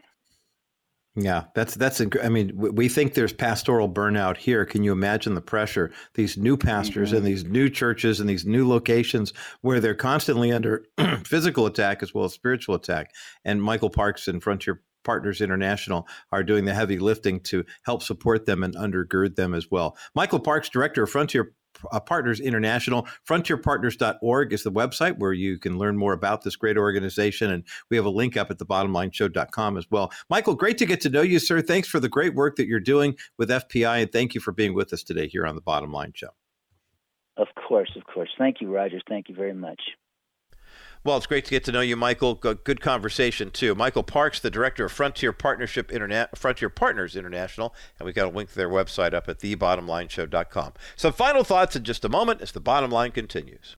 Yeah, that's that's. I mean, we think there's pastoral burnout here. Can you imagine the pressure? These new pastors mm-hmm. and these new churches and these new locations where they're constantly under physical attack as well as spiritual attack. And Michael Parks and Frontier Partners International are doing the heavy lifting to help support them and undergird them as well. Michael Parks, Director of Frontier uh, Partners International. FrontierPartners.org is the website where you can learn more about this great organization. And we have a link up at thebottomlineshow.com as well. Michael, great to get to know you, sir. Thanks for the great work that you're doing with FPI. And thank you for being with us today here on the Bottom Line Show. Of course, of course. Thank you, Roger. Thank you very much. Well, it's great to get to know you, Michael. Good conversation too. Michael Parks, the director of Frontier Partnership Frontier Partners International, and we've got a link to their website up at thebottomlineshow.com. Some final thoughts in just a moment as the bottom line continues.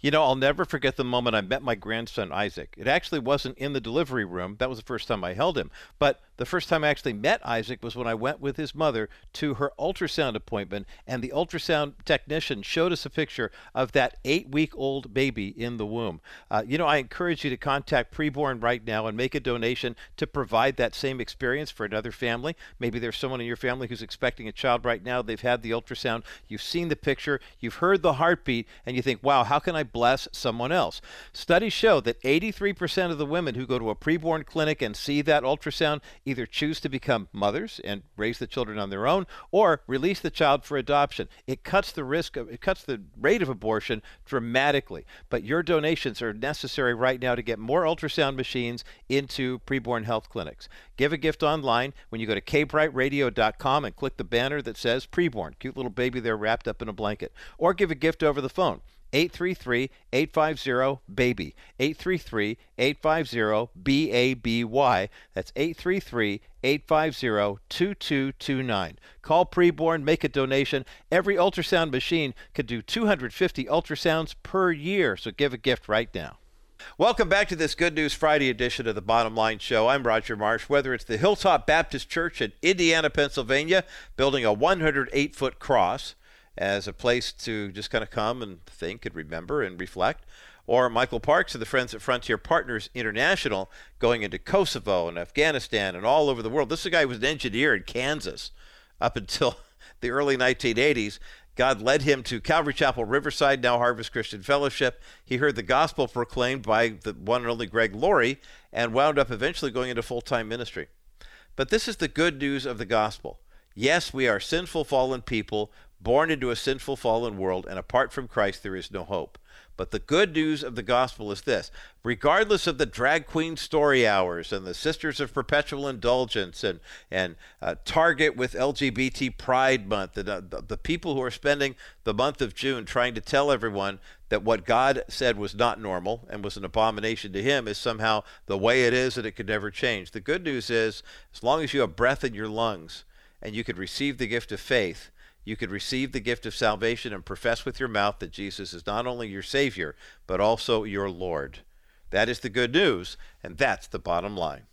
You know, I'll never forget the moment I met my grandson Isaac. It actually wasn't in the delivery room. That was the first time I held him. But the first time I actually met Isaac was when I went with his mother to her ultrasound appointment, and the ultrasound technician showed us a picture of that eight week old baby in the womb. Uh, you know, I encourage you to contact Preborn right now and make a donation to provide that same experience for another family. Maybe there's someone in your family who's expecting a child right now. They've had the ultrasound, you've seen the picture, you've heard the heartbeat, and you think, wow, how can I bless someone else? Studies show that 83% of the women who go to a preborn clinic and see that ultrasound either choose to become mothers and raise the children on their own or release the child for adoption. It cuts the risk of it cuts the rate of abortion dramatically. But your donations are necessary right now to get more ultrasound machines into preborn health clinics. Give a gift online when you go to kbrightradio.com and click the banner that says preborn. Cute little baby there wrapped up in a blanket. Or give a gift over the phone. 833 850 BABY. 833 850 BABY. That's 833 850 2229. Call preborn, make a donation. Every ultrasound machine can do 250 ultrasounds per year, so give a gift right now. Welcome back to this Good News Friday edition of the Bottom Line Show. I'm Roger Marsh. Whether it's the Hilltop Baptist Church in Indiana, Pennsylvania, building a 108 foot cross, as a place to just kind of come and think and remember and reflect. Or Michael Parks of the Friends at Frontier Partners International going into Kosovo and Afghanistan and all over the world. This is a guy who was an engineer in Kansas up until the early 1980s. God led him to Calvary Chapel Riverside, now Harvest Christian Fellowship. He heard the gospel proclaimed by the one and only Greg Laurie and wound up eventually going into full time ministry. But this is the good news of the gospel. Yes, we are sinful, fallen people born into a sinful, fallen world, and apart from Christ, there is no hope. But the good news of the gospel is this regardless of the drag queen story hours and the Sisters of Perpetual Indulgence and, and uh, Target with LGBT Pride Month, and, uh, the, the people who are spending the month of June trying to tell everyone that what God said was not normal and was an abomination to Him is somehow the way it is and it could never change. The good news is, as long as you have breath in your lungs and you could receive the gift of faith, you could receive the gift of salvation and profess with your mouth that Jesus is not only your Savior, but also your Lord. That is the good news, and that's the bottom line.